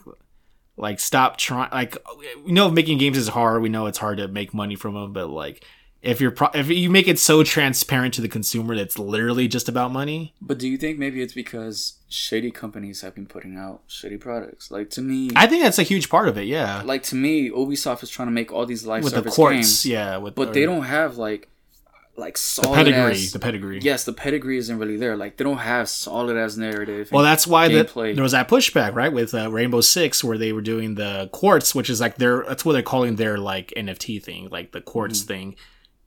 like stop trying. Like, we know making games is hard. We know it's hard to make money from them, but like, if you're pro- if you make it so transparent to the consumer that it's literally just about money, But do you think maybe it's because shady companies have been putting out shitty products? Like to me, I think that's a huge part of it. Yeah, like to me, Ubisoft is trying to make all these live with the quartz. games, Yeah, with but or they don't have like like the solid pedigree. ass- the pedigree. yes, the pedigree isn't really there. Like they don't have solid as narrative. Well, that's why the, there was that pushback, right, with uh, Rainbow Six, where they were doing the quartz, which is like their that's what they're calling their like NFT thing, like the quartz Mm. thing,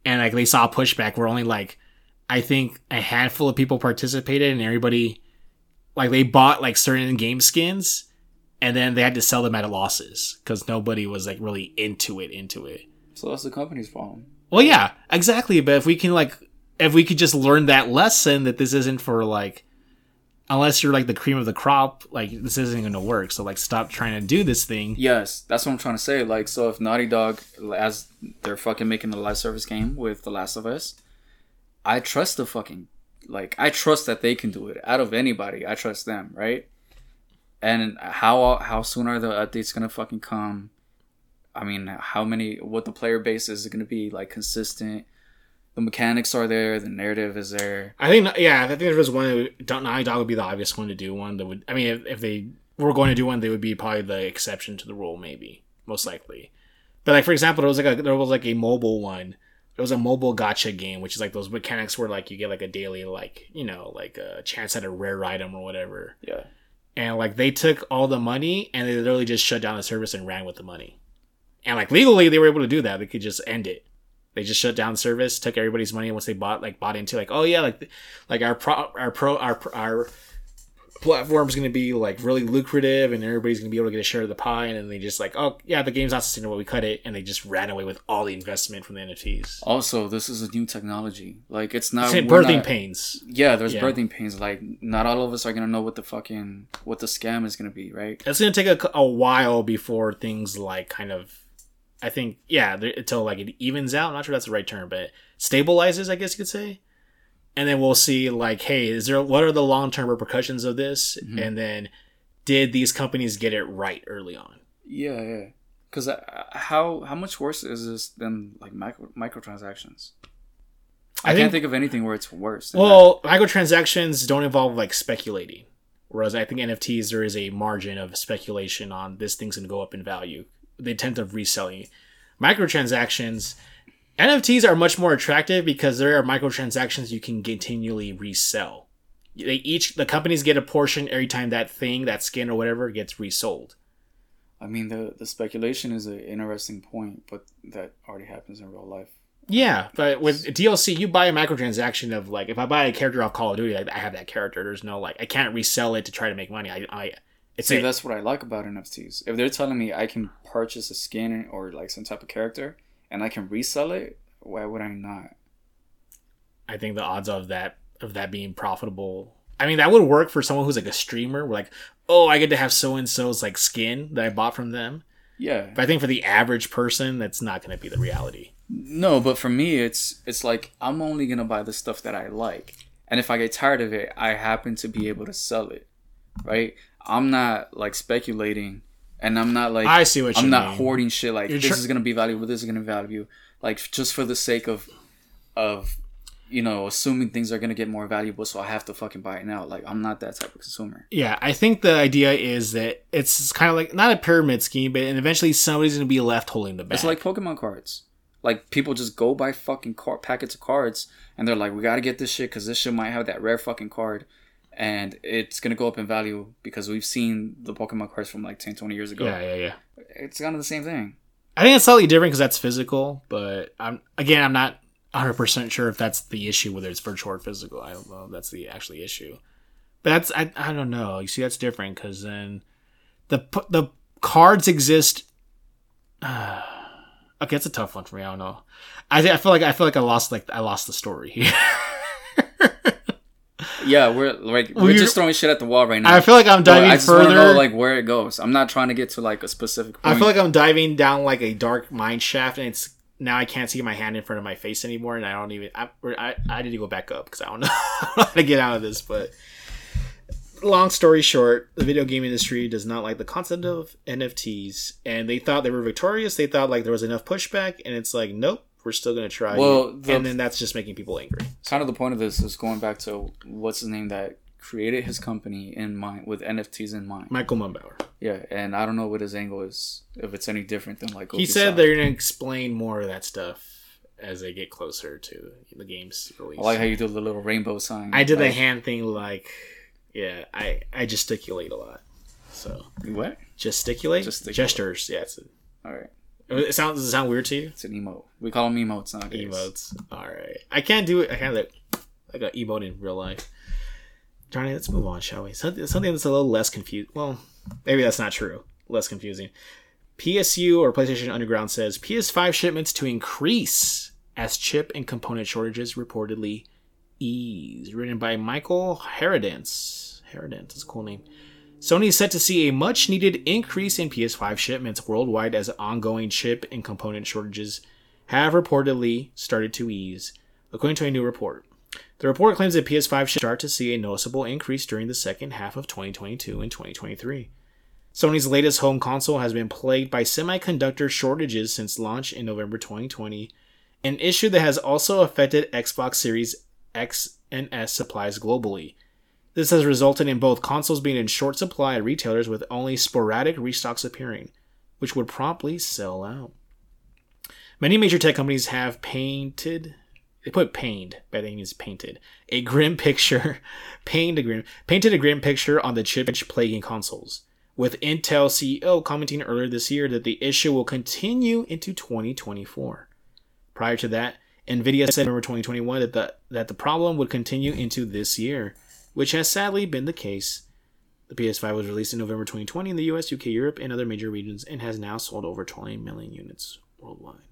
and like they saw pushback where only like I think a handful of people participated, and everybody like they bought like certain game skins, and then they had to sell them at losses because nobody was like really into it, into it. so that's the company's problem. Well, yeah, exactly. But if we can like, if we could just learn that lesson that this isn't for like, unless you're like the cream of the crop, like this isn't going to work. So like, stop trying to do this thing. Yes, that's what I'm trying to say. Like, so if Naughty Dog, as they're fucking making the live service game with The Last of Us, I trust the fucking, like, I trust that they can do it. Out of anybody, I trust them, right? And how how soon are the updates gonna fucking come? I mean, how many? What the player base is gonna be like consistent? The mechanics are there. The narrative is there. I think, yeah, I think there was one. Don't- Naughty Dog would be the obvious one to do one. That would, I mean, if, if they were going to do one, they would be probably the exception to the rule, maybe most likely. But like for example, there was like a there was like a mobile one. There was a mobile gacha game, which is like those mechanics where like you get like a daily like you know like a chance at a rare item or whatever. Yeah. and like they took all the money and they literally just shut down the service and ran with the money and like legally they were able to do that they could just end it they just shut down the service took everybody's money once they bought like bought into like oh yeah like like our pro our pro our our platform's going to be like really lucrative and everybody's going to be able to get a share of the pie and then they just like oh yeah the game's not sustainable we cut it and they just ran away with all the investment from the nfts Also, this is a new technology. Like, it's not It's birthing not- pains Yeah, there's Yeah. birthing pains. Like, not all of us are gonna know what the fucking what the scam is gonna be, right? it's gonna take a, a while before things like kind of i think yeah until like it evens out i'm not sure that's the right term but stabilizes i guess you could say and then we'll see like hey is there what are the long-term repercussions of this Mhm. and then did these companies get it right early on Yeah, yeah. Because how how much worse is this than like micro microtransactions? I, I can't think- think of anything where it's worse. well microtransactions don't involve like speculating whereas i think nfts there is a margin of speculation on this thing's gonna go up in value the intent of reselling microtransactions nfts are much more attractive because there are microtransactions you can continually resell they each the companies get a portion every time that thing that skin or whatever gets resold I mean, the the speculation is an interesting point, but that already happens in real life. Yeah, but with DLC, you buy a microtransaction of like if I buy a character off Call of Duty, I, I have that character. There's no like I can't resell it to try to make money. I, I it's See, a, that's what I like about NFTs. If they're telling me I can purchase a skin or like some type of character and I can resell it, why would I not? I think the odds of that of that being profitable. I mean, that would work for someone who's like a streamer. Where like, oh, I get to have so and so's like skin that I bought from them. Yeah. But I think for the average person, that's not going to be the reality. No, but for me, it's it's like I'm only gonna buy the stuff that I like, and if I get tired of it, I happen to be able to sell it, right? I'm not like speculating, and I'm not like I see what I'm not mean. hoarding shit. Like You're this tr- is gonna be valuable. This is gonna be value, like just for the sake of of you know assuming things are gonna get more valuable, so I have to fucking buy it now. Like I'm not that type of consumer. Yeah, I think the idea is that it's kind of like not a pyramid scheme, but and eventually somebody's going to be left holding the bag. It's like Pokemon cards. Like people just go buy fucking car- packets of cards, and they're like, "We gotta get this shit because this shit might have that rare fucking card, and it's gonna go up in value because we've seen the Pokemon cards from like 10, 20 years ago. yeah, yeah, yeah. It's kind of the same thing. I think it's slightly different because that's physical, but I'm again, I'm not 100 percent sure if that's the issue whether it's virtual or physical. I don't know if that's the actually issue, but that's I, I don't know. You see, that's different because then the the cards exist. okay, it's a tough one for me. I don't know. I I feel like I feel like I lost like I lost the story. Yeah, we're like we're We're- just throwing shit at the wall right now. I feel like I'm But diving I just further. know like where it goes. I'm not trying to get to like a specific. Point. I feel like I'm diving down like a dark mine shaft, and it's now I can't see my hand in front of my face anymore, and I don't even. I I, I need to go back up because I don't know how to get out of this. But long story short, the video game industry does not like the concept of NFTs, and they thought they were victorious. They thought like there was enough pushback, and it's like, nope, we're still gonna try. Well, the- and then that's just making people angry. kind of the point of this is going back to what's his name that created his company in mind with NFTs in mind. Michael Mumbauer. Yeah, and I don't know what his angle is. If it's any different than like He said they're gonna explain more of that stuff as they get closer to the game's release. I like how you do the little rainbow sign. I did the hand thing like, yeah, I I gesticulate a lot. So What? gesticulate, Gesticulate. gestures. Yeah, it's a, All right, it sounds does it sound weird to you? it's an emote. We call them emotes nowadays. Emotes. All right, I can't do it. I can't like like an emote in real life. Johnny, let's move on, shall we? Something, something that's a little less confused. Well, maybe that's not true. Less confusing. PSU or PlayStation Underground says PS5 shipments to increase as chip and component shortages reportedly ease. Written by Michael Harradence. Harradence is a cool name. Sony is set to see a much needed increase in PS5 shipments worldwide as ongoing chip and component shortages have reportedly started to ease, according to a new report. The report claims that PS5 should start to see a noticeable increase during the second half of 2022 and 2023. Sony's latest home console has been plagued by semiconductor shortages since launch in November 2020, an issue that has also affected Xbox Series X and S supplies globally. This has resulted in both consoles being in short supply at retailers with only sporadic restocks appearing, which would promptly sell out. Many major tech companies have painted they put pained, but I think it's painted. A grim picture painted a grim painted a grim picture on the chip plaguing consoles. With Intel CEO commenting earlier this year that the issue will continue into 2024. Prior to that, Nvidia said in November 2021 that the that the problem would continue into this year, which has sadly been the case. The PS5 was released in November 2020 in the US, UK, Europe, and other major regions, and has now sold over 20 million units worldwide.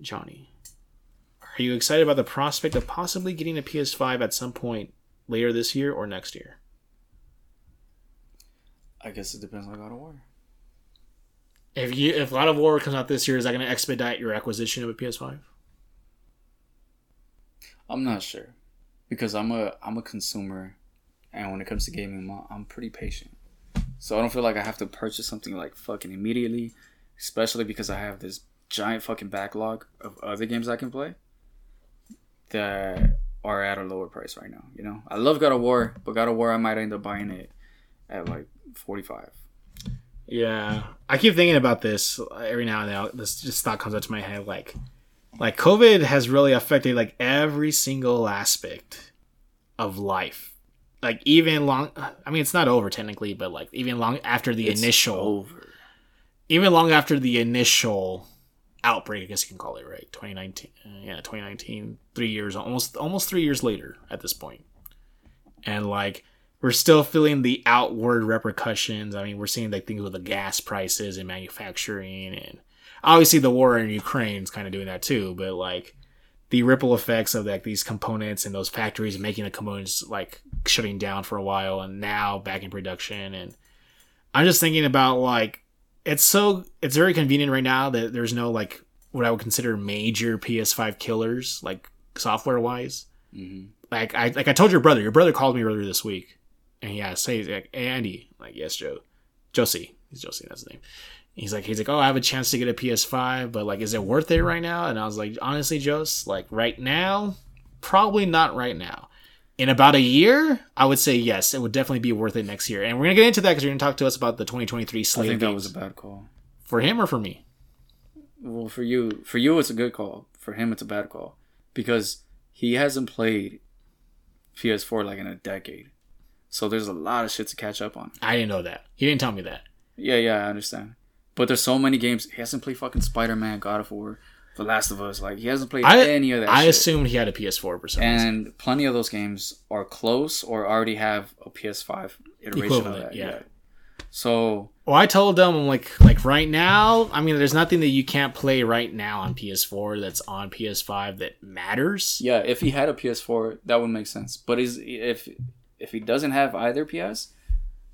Johnny, are you excited about the prospect of possibly getting a PS5 at some point later this year or next year? I guess it depends on God of War. If you if God of War comes out this year, is that going to expedite your acquisition of a PS5? I'm not sure because I'm a I'm a consumer, and when it comes to gaming, I'm- pretty patient. So I don't feel like I have to purchase something like fucking immediately, especially because I have this giant fucking backlog of other games I can play that are at a lower price right now. You know, I love God of War, but God of War I might end up buying it at like 45. Yeah, I keep thinking about this every now and then. This just thought comes up to my head, like, like COVID has really affected like every single aspect of life. Like even long, I mean, it's not over technically, but like even long after the It's initial, over. even long after the initial outbreak, I guess you can call it right, 2019. Uh, yeah, 2019. Three years, almost almost three years later at this point, and like we're still feeling the outward repercussions. I mean, we're seeing like things with the gas prices and manufacturing, and obviously the war in Ukraine is kind of doing that too. But like the ripple effects of like these components and those factories making the components like shutting down for a while and now back in production, and I'm just thinking about like it's so it's very convenient right now that there's no like what I would consider major PS5 killers like software wise. Mm-hmm. Like I like I told your brother. Your brother called me earlier this week, and he asked, "Hey, like, Andy, like yes, Joe, Josie, he's Josie, that's his name." He's like, he's like, oh, I have a chance to get a PS5, but like, is it worth it right now? And I was like, honestly, Jose, like right now, probably not right now. In about a year, I would say yes, it would definitely be worth it next year. And we're gonna get into that because you're gonna talk to us about the 2023 I slate. think that was a bad call. for him or for me. Well, for you, for you, it's a good call. For him, it's a bad call because he hasn't played PS4 like in a decade. So there's a lot of shit to catch up on. I didn't know that. He didn't tell me that. Yeah, yeah, I understand. But there's so many games. He hasn't played fucking Spider Man, God of War, The Last of Us. Like he hasn't played I- any of that. I shit. assumed he had a PS4 for some reason. and plenty of those games are close or already have a PS5 iteration Equivalent, of that. yeah. Yeah. So Well, I told them I'm like like right now. I mean, there's nothing that you can't play right now on PS4 that's on PS5 that matters. yeah, if he had a PS4, that would make sense. But is if if he doesn't have either PS,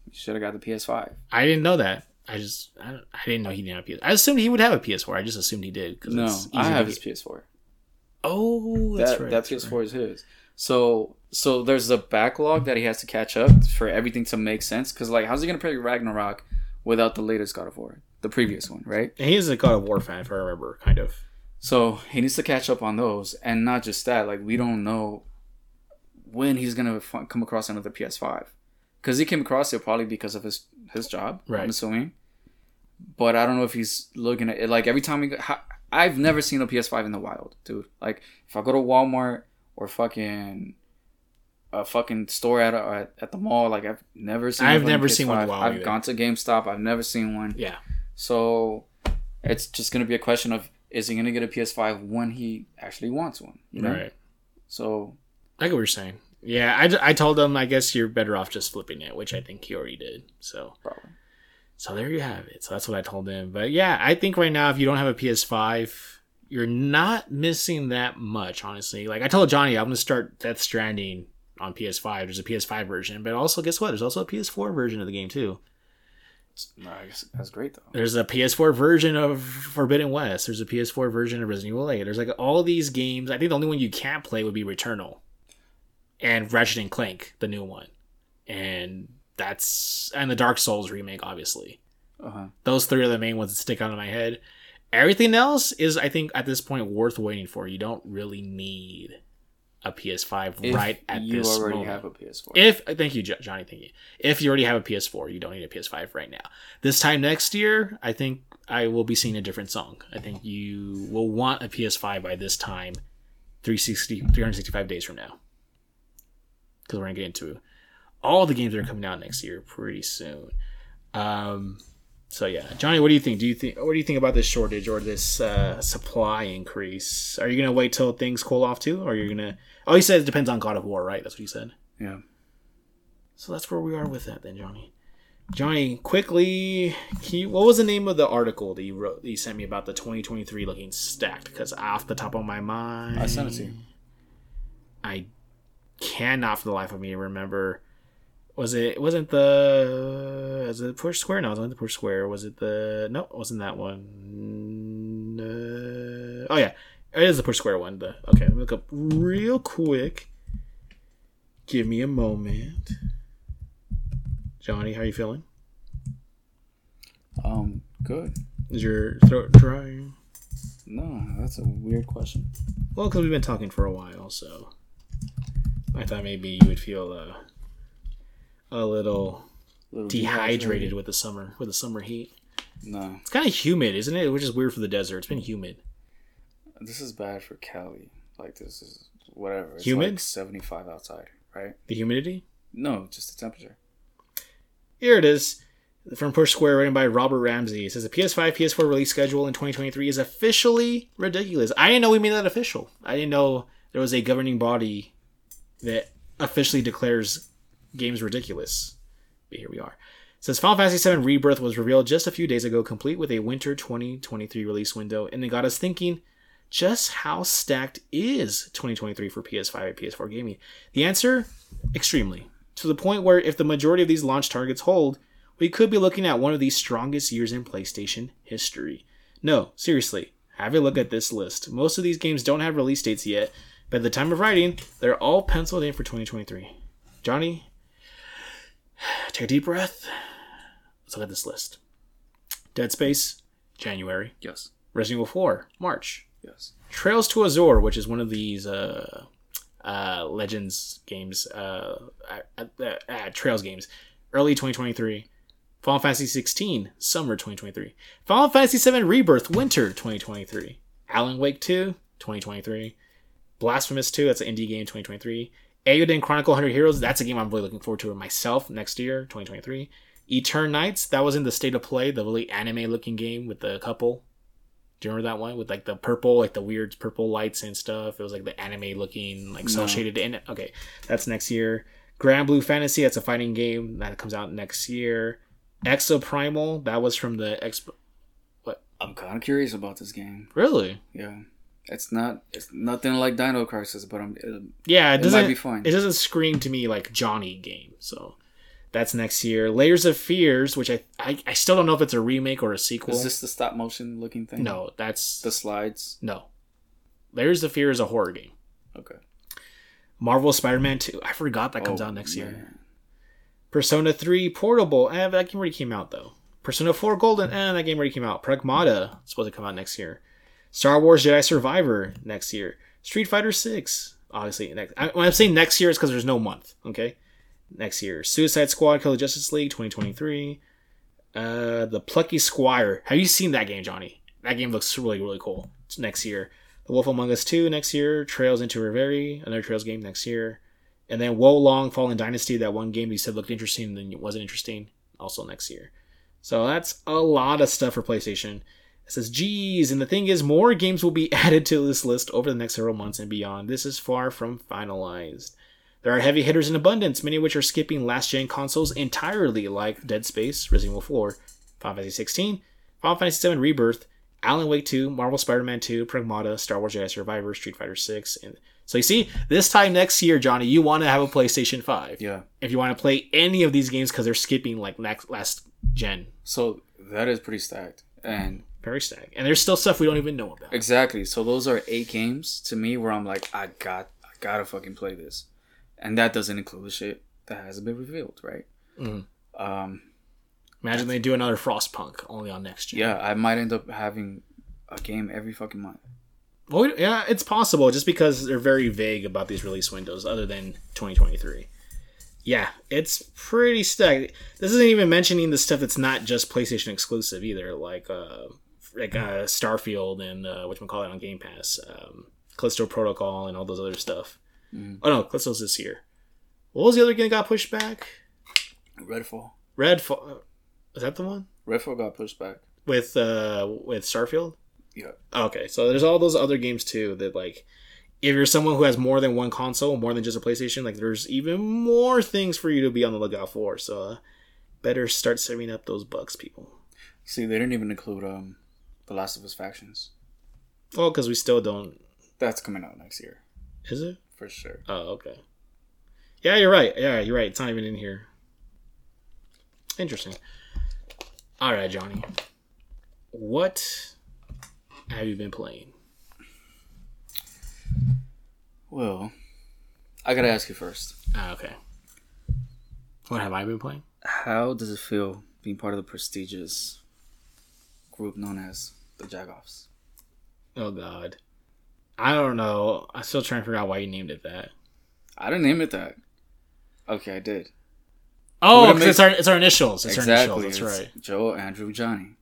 he should have got the PS5. I didn't know that. I just I, I didn't know he didn't have a PS. I assumed he would have a PS4. I just assumed he did because No, it's easy I have get- his PS4. Oh, that's that right. that PS4 right. is his. So so there's a backlog that he has to catch up for everything to make sense. Because like, how's he gonna play Ragnarok without the latest God of War, the previous one, right? And he is a God of War fan, if I remember, kind of. So he needs to catch up on those, and not just that. Like we don't know when he's gonna f- come across another PS5, because he came across it probably because of his his job. Right. I'm assuming, but I don't know if he's looking at it. Like every time we, go, I've never seen a PS5 in the wild, dude. Like if I go to Walmart or fucking a fucking store at a, at, the mall, like I've never seen. I've one never seen one in PS5. the wild I've either. gone to GameStop. I've never seen one. Yeah. So it's just gonna be a question of is he gonna get a PS5 when he actually wants one? You know. Right. So I get what you're saying. Yeah, I, I told him I guess you're better off just flipping it, which I think he already did. So probably. so there you have it. So that's what I told him. But yeah, I think right now if you don't have a PS5, you're not missing that much, honestly. Like I told Johnny, I'm gonna start Death Stranding on PS5. There's a PS5 version, but also guess what? There's also a PS4 version of the game too. No, that's great though. There's a PS4 version of Forbidden West. There's a PS4 version of Resident Evil 8. There's like all these games. I think the only one you can't play would be Returnal and Ratchet and Clank, the new one, and that's and the Dark Souls remake, obviously. Uh huh. Those three are the main ones that stick out in my head. Everything else is, I think, at this point, worth waiting for. You don't really need a PS5 right at this. you this already moment. have a PS4. If thank you, Johnny, thank you. If you already have a PS4, you don't need a PS5 right now. This time next year, I think I will be seeing a different song. I think you will want a PS5 by this time, 360, 365 days from now. Because we're gonna get into all the games that are coming out next year pretty soon. Um, so yeah, Johnny, what do you think? Do you think what do you think about this shortage or this uh, supply increase? Are you gonna wait till things cool off too, or you're gonna? Oh, you said it depends on God of War, right? That's what you said. yeah. So that's where we are with that then, Johnny. Johnny, quickly, you, what was the name of the article that you wrote? That you sent me about the 2023 looking stacked? Because off the top of my mind, I sent it to you. I cannot for the life of me remember. Was it? Wasn't the? Was it Push Square? No, it wasn't the Push Square. Was it the? No, it wasn't that one. Uh, oh yeah, it is the Push Square one. The okay, let me look up real quick. Give me a moment. Johnny, how are you feeling? Um. Good. Is your throat dry? No, that's a weird question. Well, because we've been talking for a while, so I thought maybe you would feel uh, a little A little dehydrated with the summer with the summer heat. No, It's kind of humid, isn't it? Which is weird for the desert. It's been humid. this is bad for Cali. Like this is whatever. It's Humid? Like Seventy-five outside, right? The humidity. No, just the temperature. Here it is. from Push Square, written by Robert Ramsey. It says the PS5, PS4 release schedule in 2023 is officially ridiculous. I didn't know we made that official. I didn't know there was a governing body that officially declares games ridiculous. But here we are. It says Final Fantasy VII Rebirth was revealed just a few days ago, complete with a winter 2023 release window, and it got us thinking just how stacked is 2023 for PS5 and PS4 gaming? The answer extremely. To the point where if the majority of these launch targets hold, we could be looking at one of the strongest years in PlayStation history. No, seriously, have a look at this list. Most of these games don't have release dates yet, at the time of writing, they're all penciled in for 2023. Johnny, take a deep breath. Let's look at this list. Dead Space, January. Yes. Resident Evil 4, March. Yes. Trails to Azure, which is one of these uh, uh, Legends games, uh, uh, uh, uh, Trails games, early 2023. Final Fantasy 16, summer 2023. Final Fantasy 7 Rebirth, winter 2023. Alan Wake 2, 2023. Blasphemous 2, that's an indie game 2023. Eiyuden Chronicle 100 Heroes, that's a game I'm really looking forward to myself next year, 2023. Eternights, that was in the state of play, the really anime looking game with the couple. Do you remember that one with like the purple, like the weird purple lights and stuff? It was like the anime looking, like cell No. shaded in it. Okay, that's next year. Granblue Fantasy, that's a fighting game that comes out next year. Exoprimal, that was from the Expo. What? I'm kind of curious about this game. Really? Yeah. It's not. It's nothing like Dino Crisis, but I'm. It, Yeah, it It doesn't. might be fun. It doesn't scream to me like Johnny game. So that's next year. Layers of Fears, which I I, I still don't know if it's a remake or a sequel. is this the stop motion looking thing? no, that's The slides. no. Layers of Fear is a horror game. Okay. Marvel Spider-Man 2. I forgot that comes Oh, out next year. Persona 3 Portable. Eh, that game already came out though. Persona 4 Golden. Eh, that game already came out. Pragmata supposed to come out next year. Star Wars Jedi Survivor next year. Street Fighter 6. Obviously, next. I, when I'm saying next year, it's because there's no month. Okay, next year. Suicide Squad, Kill the Justice League, 2023. Uh, the Plucky Squire. Have you seen that game, Johnny? That game looks really, really cool. It's next year. The Wolf Among Us 2 next year. Trails into Reverie, another Trails game next year. And then Wo Long Fallen Dynasty, that one game you said looked interesting and then it wasn't interesting, also next year. So that's a lot of stuff for PlayStation. It says, geez, and the thing is, more games will be added to this list over the next several months and beyond. This is far from finalized. There are heavy hitters in abundance, many of which are skipping last gen consoles entirely, like Dead Space, Resident Evil 4, Final Fantasy 16, Final Fantasy 7 Rebirth, Alan Wake 2, Marvel Spider-Man 2, Pragmata, Star Wars Jedi Survivor, Street Fighter 6, and so you see, this time next year, Johnny, you want to have a PlayStation 5 Yeah. if you want to play any of these games because they're skipping like next last gen. So that is pretty stacked. And Very stacked, and there's still stuff we don't even know about. exactly. So those are eight games to me where I'm like, I got, I gotta fucking play this, and that doesn't include the shit that hasn't been revealed, right? Mhm. Um. Imagine they do another Frostpunk only on next gen. Yeah, I might end up having a game every fucking month. Well, we- yeah, it's possible just because they're very vague about these release windows, other than 2023. Yeah, it's pretty stacked. This isn't even mentioning the stuff that's not just PlayStation exclusive either, like uh, like uh, Starfield and uh, what call it on Game Pass, um, Callisto Protocol, and all those other stuff. Mhm. Oh no, Callisto's this year. What was the other game that got pushed back? Redfall. Redfall. Is that the one Redfall got pushed back. with uh with Starfield? Yeah. Okay, so there's all those other games too that like if you're someone who has more than one console, more than just a PlayStation, like there's even more things for you to be on the lookout for. So uh, better start saving up those bucks, people. See, they didn't even include um, the Last of Us factions. Oh, because we still don't. That's coming out next year Is it? for sure. Oh, okay. Yeah, you're right. Yeah, you're right. It's not even in here. Interesting. All right, Johnny. What have you been playing? Well, I gotta ask you first. Ah, okay. What have I been playing? How does it feel being part of the prestigious group known as the Jagoffs? Oh God, I don't know. I'm still trying to figure out why you named it that. I didn't name it that. Okay, I did. Oh, it's our it's our initials. It's exactly. our initials. That's it's right. Joe, Andrew, Johnny.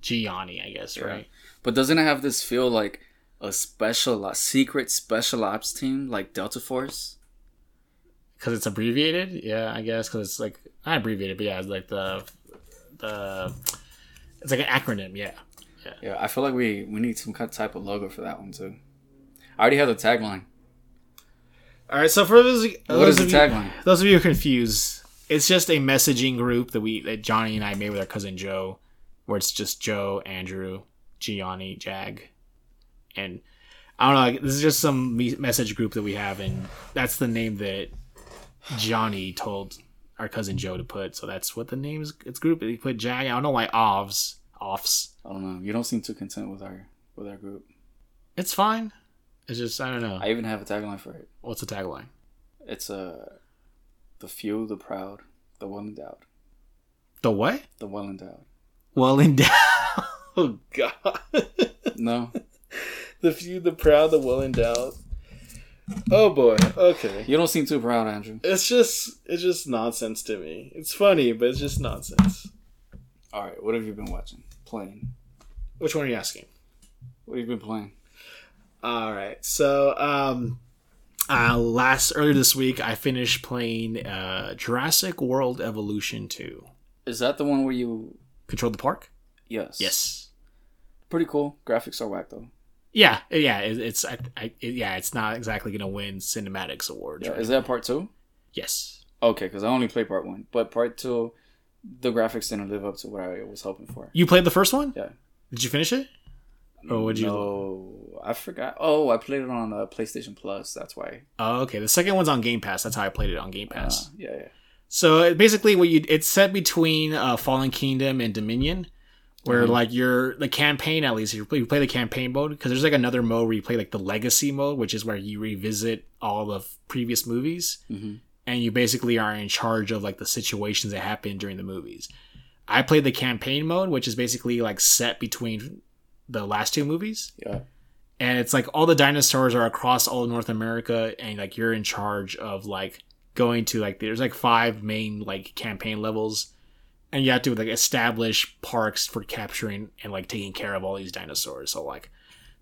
Gianni, I guess. Yeah. Right. But doesn't it have this feel like a special, a secret special ops team like Delta Force? Because it's abbreviated. Yeah, I guess because it's like not abbreviated, but yeah, it's like the the it's like an acronym. Yeah. Yeah, I feel like we we need some kind type of logo for that one too. I already have the tagline. All right. So for those, What those is the of you, tagline? those of you who are confused, it's just a messaging group that we that Johnny and I made with our cousin Joe, where it's just Joe, Andrew, Gianni, Jag, and I don't know. Like, this is just some me- message group that we have, and that's the name that Johnny told our cousin Joe to put. So that's what the name is. It's group. He put Jag. I don't know why offs offs. I don't know. You don't seem too content with our with our group. It's fine. It's just I don't know. I even have a tagline for it. What's the tagline? It's uh, the few, the proud, the well endowed, The what? the well endowed. Well endowed. oh God. No, the few, the proud, the well endowed. Oh boy. Okay. you don't seem too proud, Andrew. It's just it's just nonsense to me. It's funny, but it's just nonsense. All right, what have you been watching? Playing. Which one are you asking? What have you been playing? All right. So, um uh last earlier this week I finished playing uh Jurassic World Evolution 2. Is that the one where you? Control the Park? Yes. Yes. Pretty cool. Graphics are whack though. Yeah, yeah, it, it's I, I it, yeah, it's not exactly going to win cinematics awards. Yeah. right? Is that part two? yes. Okay, because I only played part one, but part two, the graphics didn't live up to what I was hoping for. You played the first one? Yeah. Did you finish it? Or would you No, I forgot. Oh, I played it on uh, PlayStation Plus. That's why. Oh, okay. The second one's on Game Pass. That's how I played it on Game Uh, Pass. yeah, yeah. So basically, what you it's set between uh, Fallen Kingdom and Dominion, where Mhm. like you're the campaign at least you play, you play the campaign mode because there's like another mode where you play like the legacy mode, which is where you revisit all of previous movies, hmm and you basically are in charge of like the situations that happen during the movies. I played the campaign mode, which is basically like set between the last two movies Yeah. and it's like all the dinosaurs are across all of North America, and like you're in charge of like going to like there's like five main like campaign levels, and you have to like establish parks for capturing and like taking care of all these dinosaurs. So like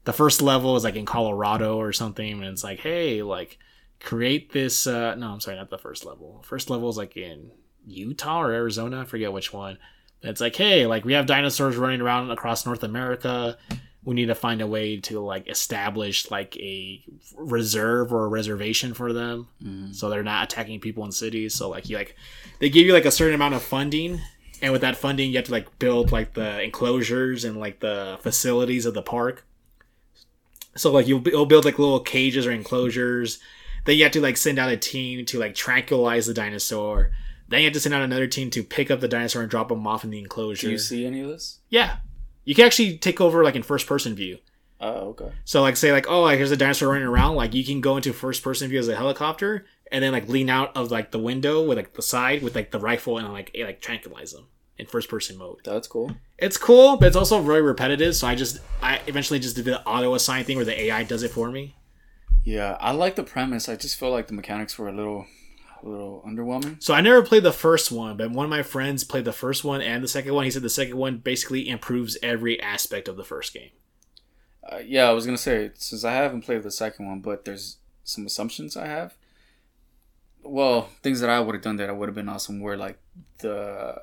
the first level is like in Colorado or something, and it's like hey like create this. uh No, I'm sorry, not the first level. First level is like in Utah or Arizona, I forget which one. It's like hey like we have dinosaurs running around across North America we need to find a way to like establish like a reserve or a reservation for them hmm so they're not attacking people in cities so like you like they give you like a certain amount of funding and with that funding you have to like build like the enclosures and like the facilities of the park. So like you'll, you'll build like little cages or enclosures. Then you have to like send out a team to like tranquilize the dinosaur. Then you have to send out another team to pick up the dinosaur and drop them off in the enclosure. Do you see any of this? yeah. You can actually take over like in first person view. Oh, okay. so like say like oh like here's a dinosaur running around. Like you can go into first person view as a helicopter and then like lean out of like the window with like the side with like the rifle and like like tranquilize them in first person mode. That's cool. It's cool, but it's also really repetitive. So I just I eventually just did the auto assign thing where the AI does it for me. Yeah, I like the premise. I just feel like the mechanics were a little, a little underwhelming. So I never played the first one, but one of my friends played the first one and the second one. He said the second one basically improves every aspect of the first game. Uh, yeah, I was gonna say since I haven't played the second one, but there's some assumptions I have. Well, things that I would have done that I would have been awesome were like the,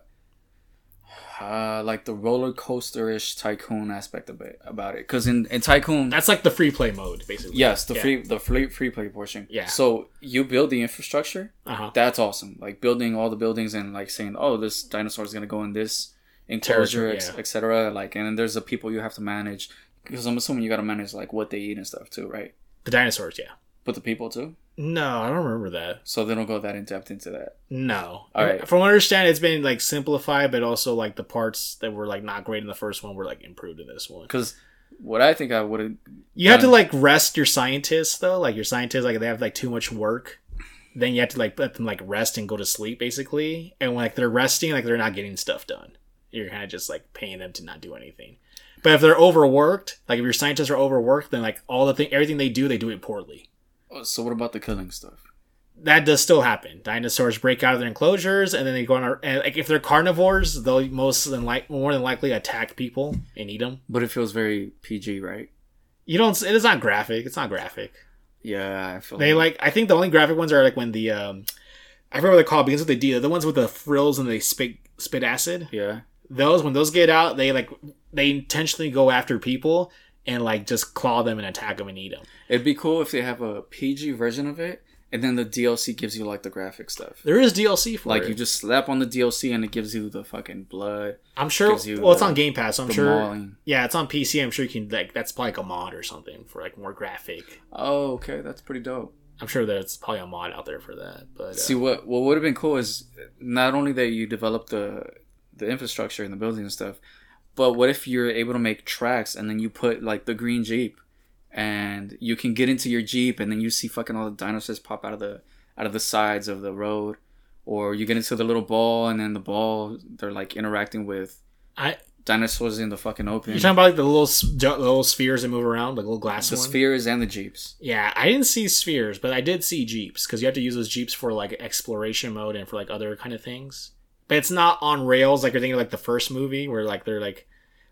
uh, like the roller coaster ish tycoon aspect of it about it. Because in in tycoon, That's like the free play mode, basically. yes, the Yeah. free the free free play portion. Yeah. So you build the infrastructure. Uh huh. That's awesome. Like building all the buildings and like saying, oh, this dinosaur is gonna go in this enclosure, yeah. etc. Like, and then there's the people you have to manage because I'm assuming you got to manage like what they eat and stuff too, right? The dinosaurs, yeah. But the people too, No, I don't remember that. so they don't go that in depth into that. No. All right. From what I understand, it's been like simplified, but also like the parts that were like not great in the first one were like improved in this one. Because what I think I would have, You have to like rest your scientists though. Like your scientists, like they have like too much work. Then you have to like let them like rest and go to sleep basically. And when like they're resting, like they're not getting stuff done. You're kind of just like paying them to not do anything. But if they're overworked, like if your scientists are overworked, then like all the thing, everything they do, they do it poorly. So what about the killing stuff? that does still happen. Dinosaurs break out of their enclosures, and then they go on. And like if they're carnivores, they'll most than like more than likely attack people and eat them. But it feels very PG, right? You don't. It is not graphic. It's not graphic. Yeah, I feel They like. I think the only graphic ones are like when the um, I forget what they're called. Begins with the D. The ones with the frills and they spit spit acid. yeah. those when those get out, they like they intentionally go after people and like just claw them and attack them and eat them. It'd be cool if they have a PG version of it, and then the DLC gives you like the graphic stuff. There is DLC for Like it. you just slap on the DLC and it gives you the fucking blood. I'm sure. gives you Well, it's on Game Pass. So I'm sure. mauling. Yeah, it's on PC. I'm sure you can like that's probably like a mod or something for like more graphic. Oh, okay, that's pretty dope. I'm sure there's probably a mod out there for that. But uh, See what what would have been cool is not only that you develop the the infrastructure and the building and stuff, but what if you're able to make tracks and then you put like the green jeep, and you can get into your jeep and then you see fucking all the dinosaurs pop out of the out of the sides of the road, or you get into the little ball and then the ball they're like interacting with I dinosaurs in the fucking open. you're talking about like the little the little spheres that move around, like little glass the ones. spheres and the jeeps. Yeah, I didn't see spheres, but I did see jeeps because you have to use those jeeps for like exploration mode and for like other kind of things. But it's not on rails like you're thinking like the first movie where like they're like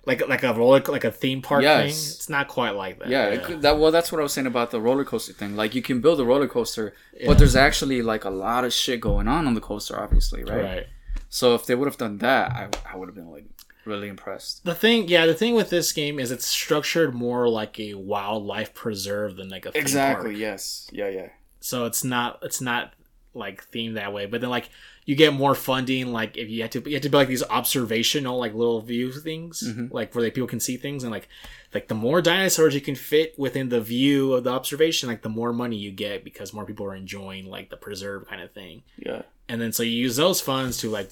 like like a roller like a theme park Yes. thing. It's not quite like that. Yeah, could, that well, that's what I was saying about the roller coaster thing. Like you can build a roller coaster, Yeah. but there's actually like a lot of shit going on on the coaster, obviously, right? right. So if they would have done that, I, I would have been like really impressed. The thing, yeah, the thing with this game is it's structured more like a wildlife preserve than like a theme park. Exactly, yes. Yeah. Yeah. so it's not it's not like themed that way but then like you get more funding like if you have to you have to build like these observational like little view things Mhm. like where like people can see things and like like the more dinosaurs you can fit within the view of the observation like the more money you get because more people are enjoying like the preserve kind of thing Yeah. and then so you use those funds to like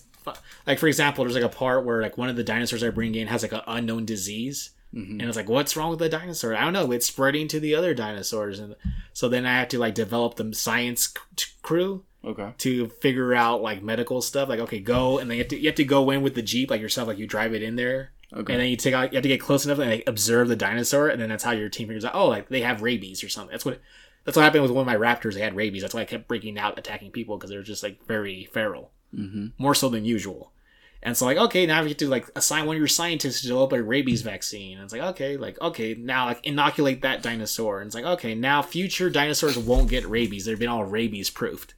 like for example there's like a part where like one of the dinosaurs i bring in has like an unknown disease hmm and it's like what's wrong with the dinosaur i don't know it's spreading to the other dinosaurs and so then i have to like develop the science c- crew Okay. to figure out like medical stuff like okay go and then you have to you have to go in with the jeep like yourself like you drive it in there Okay. and then you take out you have to get close enough and like, observe the dinosaur and then that's how your team figures out oh like they have rabies or something that's what that's what happened with one of my raptors they had rabies that's why i kept breaking out attacking people because they're just like very feral hmm more so than usual. And so like, okay, now you have to like assign one of your scientists to develop a rabies vaccine. And it's like, okay, like, okay, now like inoculate that dinosaur. And it's like, okay, now future dinosaurs won't get rabies. They've been all rabies proofed.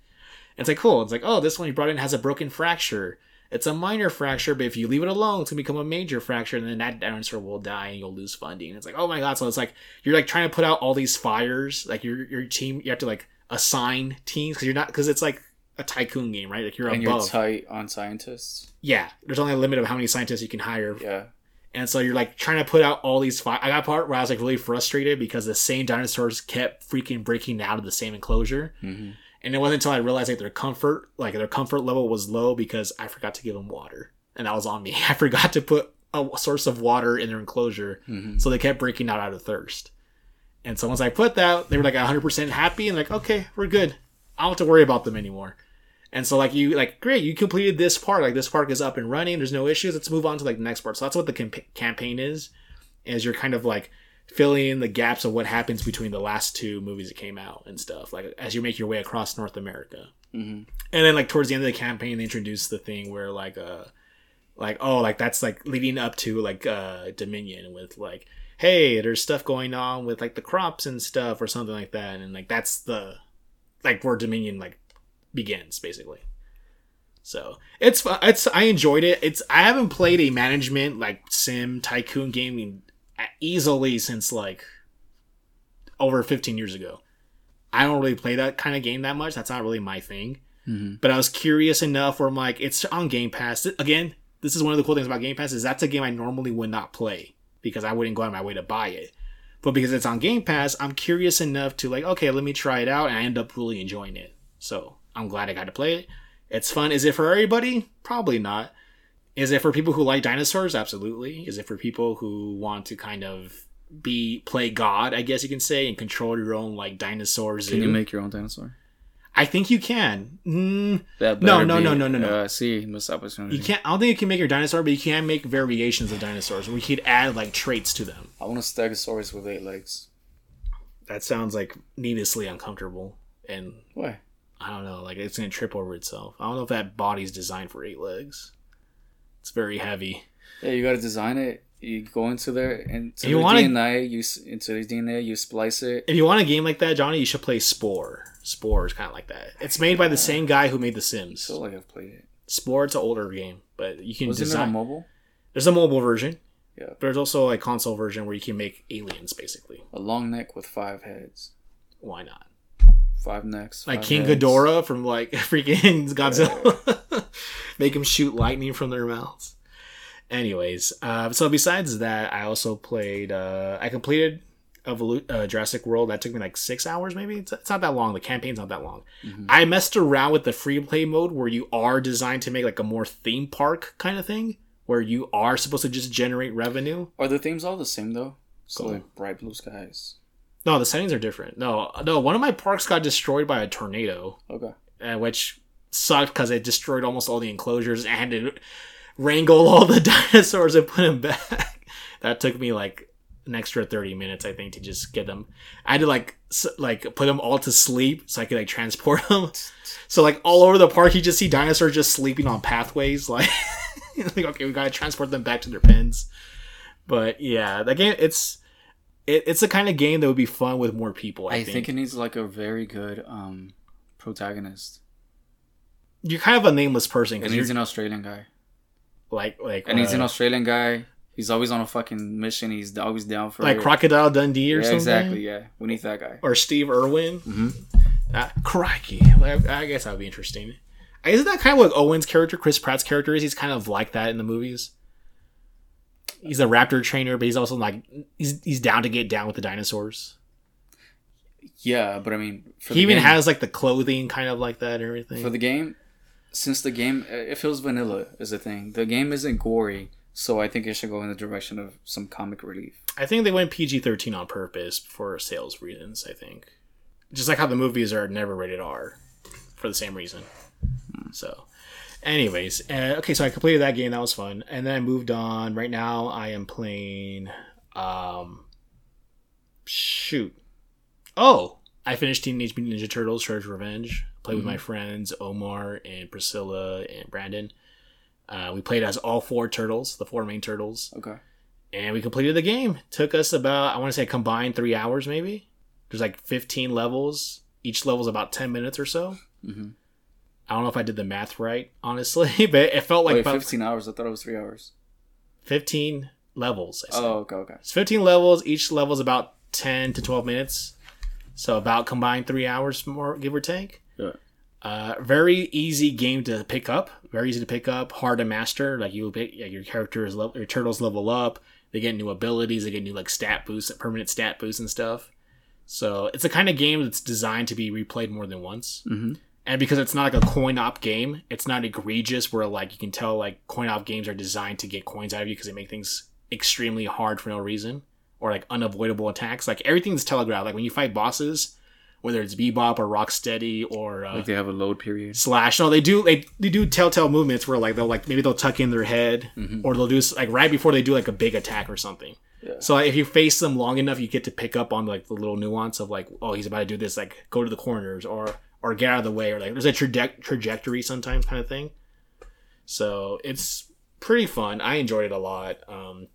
And it's like, cool. It's like, oh, this one you brought in has a broken fracture. It's a minor fracture, but if you leave it alone, it's gonna become a major fracture, and then that dinosaur will die and you'll lose funding. It's like, oh my god! So it's like you're like trying to put out all these fires. Like your your team, you have to like assign teams because you're not because it's like a tycoon game, right? Like you're and you're tight on scientists. Yeah, there's only a limit of how many scientists you can hire, Yeah. and so you're like trying to put out all these. Fi- I got part where I was like really frustrated because the same dinosaurs kept freaking breaking out of the same enclosure, hmm and it wasn't until I realized like their comfort, like their comfort level was low because I forgot to give them water, and that was on me. I forgot to put a source of water in their enclosure, hmm so they kept breaking out out of thirst. And so once I put that, they were like 100% happy and like, okay, we're good. I don't have to worry about them anymore. And so like you like great, you completed this part. Like this park is up and running. There's no issues. Let's move on to like the next part. So that's what the camp- campaign is. Is you're kind of like filling in the gaps of what happens between the last two movies that came out and stuff. Like as you make your way across North America. hmm And then like towards the end of the campaign, they introduce the thing where like uh like oh like that's like leading up to like uh Dominion with like hey there's stuff going on with like the crops and stuff or something like that and like that's the like where Dominion like begins basically. So it's it's I enjoyed it. It's I haven't played a management like sim tycoon game in- easily since like over 15 years ago. I don't really play that kind of game that much. That's not really my thing hmm but I was curious enough where I'm like, it's on Game Pass. Again, this is one of the cool things about Game Pass is that's a game I normally would not play because I wouldn't go out of my way to buy it. But because it's on Game Pass, I'm curious enough to like, okay, let me try it out, and I end up really enjoying it. So I'm glad I got to play it. It's fun. Is it for everybody? Probably not. Is it for people who like dinosaurs? Absolutely. Is it for people who want to kind of be play God, I guess you can say, and control your own like dinosaurs? Can you make your own dinosaur? I think you can. Mm, That No, better no, be- no, no, no, no. Uh, see, missed opportunity. You can't. I don't think you can make your dinosaur, but you can make variations of dinosaurs. We could add like traits to them. I want a Stegosaurus with eight legs. That sounds like needlessly uncomfortable, and Why? I don't know. Like it's gonna trip over itself. I don't know if that body's designed for eight legs. It's very heavy. Yeah, you got to design it. You go into there and you the wanna- DNA. You into the DNA. You splice it. If you want a game like that, Johnny, you should play Spore. Spore is kind of like that. It's made by the same guy who made The Sims. I feel like I've played it. Spore, it's an older game, but you can Wasn't it design. on mobile? There's a mobile version. Yeah. There's also a console version where you can make aliens, basically. A long neck with five heads, Why not? five necks, Like King heads. Ghidorah from like freaking Godzilla. Make them shoot lightning from their mouths. Anyways, uh, so besides that, I also played. Uh, I completed Evolu- uh, Jurassic World. That took me like six hours, maybe. It's, it's not that long. The campaign's not that long. Mhm. I messed around with the free play mode where you are designed to make like a more theme park kind of thing, where you are supposed to just generate revenue. Are the themes all the same though? So Cool. like bright blue skies. No, the settings are different. No, no. One of my parks got destroyed by a tornado. Okay. uh, which sucked because it destroyed almost all the enclosures and had to wrangle all the dinosaurs and put them back. that took me like an extra 30 minutes, I think, to just get them. I had to like s- like put them all to sleep so I could like transport them. So like all over the park, you just see dinosaurs just sleeping on pathways. Like, like okay, we gotta transport them back to their pens. But yeah, the game it's it, it's the kind of game that would be fun with more people. I, I think. think it needs like a very good um protagonist. You're kind of a nameless person because needs an Australian guy. like like It he's an uh, Australian guy. He's always on a fucking mission. He's always down for like it. Crocodile Dundee or yeah, something. exactly. Yeah, we need that guy. Or Steve Irwin. hmm Uh, crikey. I, I guess that would be interesting. Isn't that kind of what Owen's character, Chris Pratt's character is? He's kind of like that in the movies. He's a raptor trainer, but he's also like he's he's down to get down with the dinosaurs. Yeah, but I mean, for he even game, has like the clothing kind of like that and everything. for the game. Since the game, it feels vanilla is the thing. The game isn't gory, so I think it should go in the direction of some comic relief. I think they went PG thirteen on purpose for sales reasons. I think, just like how the movies are never rated R, for the same reason. So, anyways, uh, okay, so I completed that game. That was fun, and then I moved on. Right now, I am playing. Um, shoot. Oh, I finished Teenage Mutant Ninja Turtles: Shredder's Revenge. Played with my friends Omar and Priscilla and Brandon. Uh, we played as all four turtles, the four main turtles Okay. and we completed the game. Took us about I want to say combined three hours maybe. There's like 15 levels. Each level's about 10 minutes or so. Mm-hmm. I don't know if I did the math right, honestly, but it felt like Wait, about 15 hours. I thought it was three hours. 15 levels. Oh, okay, okay. It's 15 levels. Each level's about 10 to 12 minutes. So about combined three hours more, give or take. Yeah. Uh, very easy game to pick up. Very easy to pick up. Hard to master. Like you, pick, your characters, level, your turtles level up. They get new abilities. They get new like stat boosts, permanent stat boosts and stuff. So it's the kind of game that's designed to be replayed more than once. Mm-hmm. And because it's not like a coin op game, it's not egregious where like you can tell like coin op games are designed to get coins out of you because they make things extremely hard for no reason or like unavoidable attacks. Like everything's telegraphed. Like when you fight bosses, whether it's Bebop or Rocksteady or uh, Like they have a load period. Slash, no, they do they, they do telltale movements where like they'll like maybe they'll tuck in their head Mhm. or they'll do like right before they do like a big attack or something. Yeah. So like, if you face them long enough, you get to pick up on like the little nuance of like, oh, he's about to do this, like go to the corners or or get out of the way, or like there's a traje- trajectory sometimes kind of thing. So it's pretty fun. I enjoyed it a lot. Um,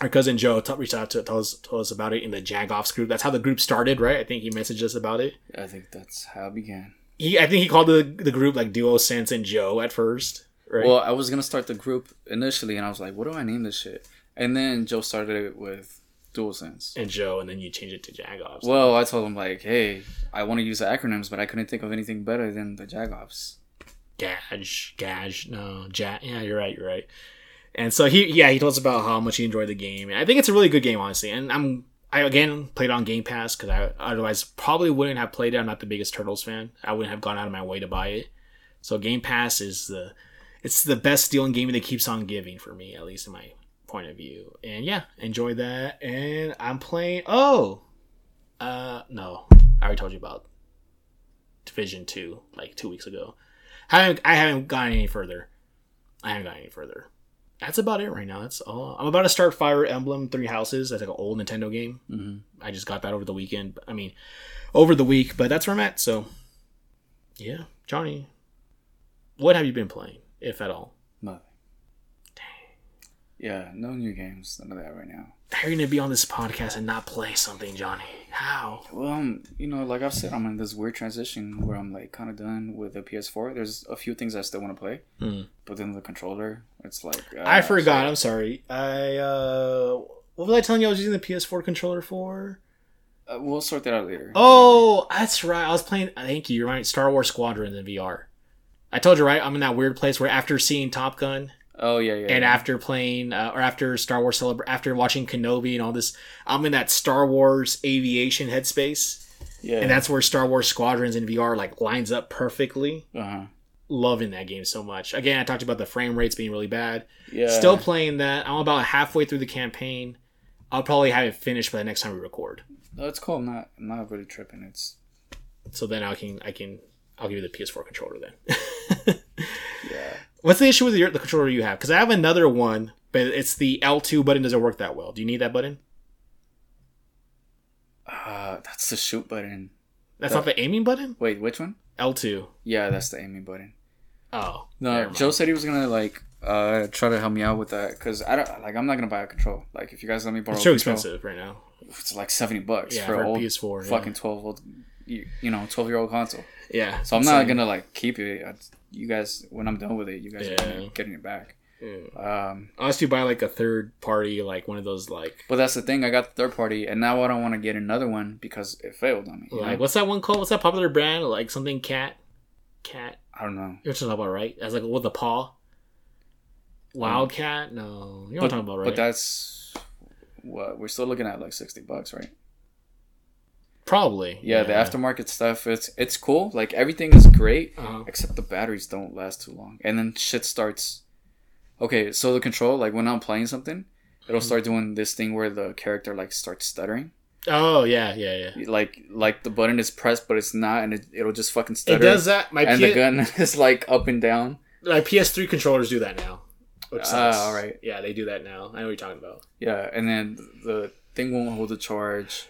our cousin Joe t- reached out to tell us told us about it in the Jagoffs group. That's how the group started, right? I think he messaged us about it. I think that's how it began. He, I think he called the the group like DualSense and Joe at first, right? Well, I was gonna start the group initially, and I was like, "What do I name this shit?" And then Joe started it with DualSense. and Joe, and then you change it to Jagoffs. Well, I told him like, "Hey, I want to use the acronyms, but I couldn't think of anything better than the Jagoffs." Gage, Gage, no, Ja. Yeah, you're right. You're right. And so he, yeah, he told us about how much he enjoyed the game, and I think it's a really good game, honestly. And I'm, I again played on Game Pass because I otherwise probably wouldn't have played it. I'm not the biggest Turtles fan. I wouldn't have gone out of my way to buy it. So Game Pass is the, it's the best deal in gaming that keeps on giving for me, at least in my point of view. And yeah, enjoy that. And I'm playing. Oh, uh, no, I already told you about Division Two like two weeks ago. I haven't, I haven't gone any further. I haven't gone any further. That's about it right now. That's all. I'm about to start Fire Emblem Three Houses. That's like an old Nintendo game. Mm-hmm. I just got that over the weekend. I mean, over the week, but that's where I'm at. So, yeah, Johnny, what have you been playing, if at all? Nothing. Dang. Yeah, no new games, none of that right now. How are you gonna be on this podcast and not play something, Johnny? How? Well, um, you know, like I've said, I'm in this weird transition where I'm like kind of done with the PS4. There's a few things I still want to play, Hmm. but then the controller, it's like uh, I forgot. I'm sorry. I uh, what was I telling you? I was using the PS4 controller for. Uh, we'll sort that out later. Oh, that's right. I was playing. Thank you. You're right. Star Wars Squadron in VR. I told you right. I'm in that weird place where after seeing Top Gun Oh yeah, yeah. and yeah. after playing uh, or after Star Wars celebra- after watching Kenobi and all this, I'm in that Star Wars aviation headspace, yeah, and that's where Star Wars Squadrons in VR like lines up perfectly. uh-huh. Loving that game so much. Again, I talked about the frame rates being really bad. yeah. Still playing that. I'm about halfway through the campaign. I'll probably have it finished by the next time we record. No, it's cool. I'm not, I'm not really tripping. It's So then I can I can I'll give you the PS4 controller then. yeah. What's the issue with your, the controller you have? Because I have another one, but it's the L2 button doesn't work that well. Do you need that button? Uh, that's the shoot button. That's That- not the aiming button. Wait, which one? L2. Yeah, that's the aiming button. Oh No. Joe said he was gonna like uh try to help me out with that because I don't like I'm not gonna buy a control. Like if you guys let me borrow, It's too control, expensive right now. It's like seventy bucks Yeah, for, for old PS4. yeah. fucking twelve old, you, you know, twelve year old console. yeah. So I'm not gonna like keep it. You guys, when I'm done with it, you guys are Yeah. getting, getting it back. Yeah. Um, Unless you buy like a third party, like one of those like but that's the thing. I got the third party, and now I don't want to get another one because it failed on me. like know? what's that one called? What's that popular brand? Like something cat, cat. I don't know. You're talking about right? As like with the paw. Wildcat? No, you're not talking about right. But that's what we're still looking at like sixty bucks, right? Probably. Yeah, the aftermarket stuff. It's it's cool. Like everything is great. Uh-huh. except the batteries don't last too long and then shit starts okay so the control like when i'm playing something it'll start doing this thing where the character like starts stuttering Oh yeah, yeah, yeah. like like the button is pressed but it's not and it, it'll just fucking stutter. It does that. My and P- the gun is like up and down my PS3 controllers do that now. Which Ah, sucks. alright. Yeah, they do that now. I know what you're talking about. yeah and then the thing won't hold the charge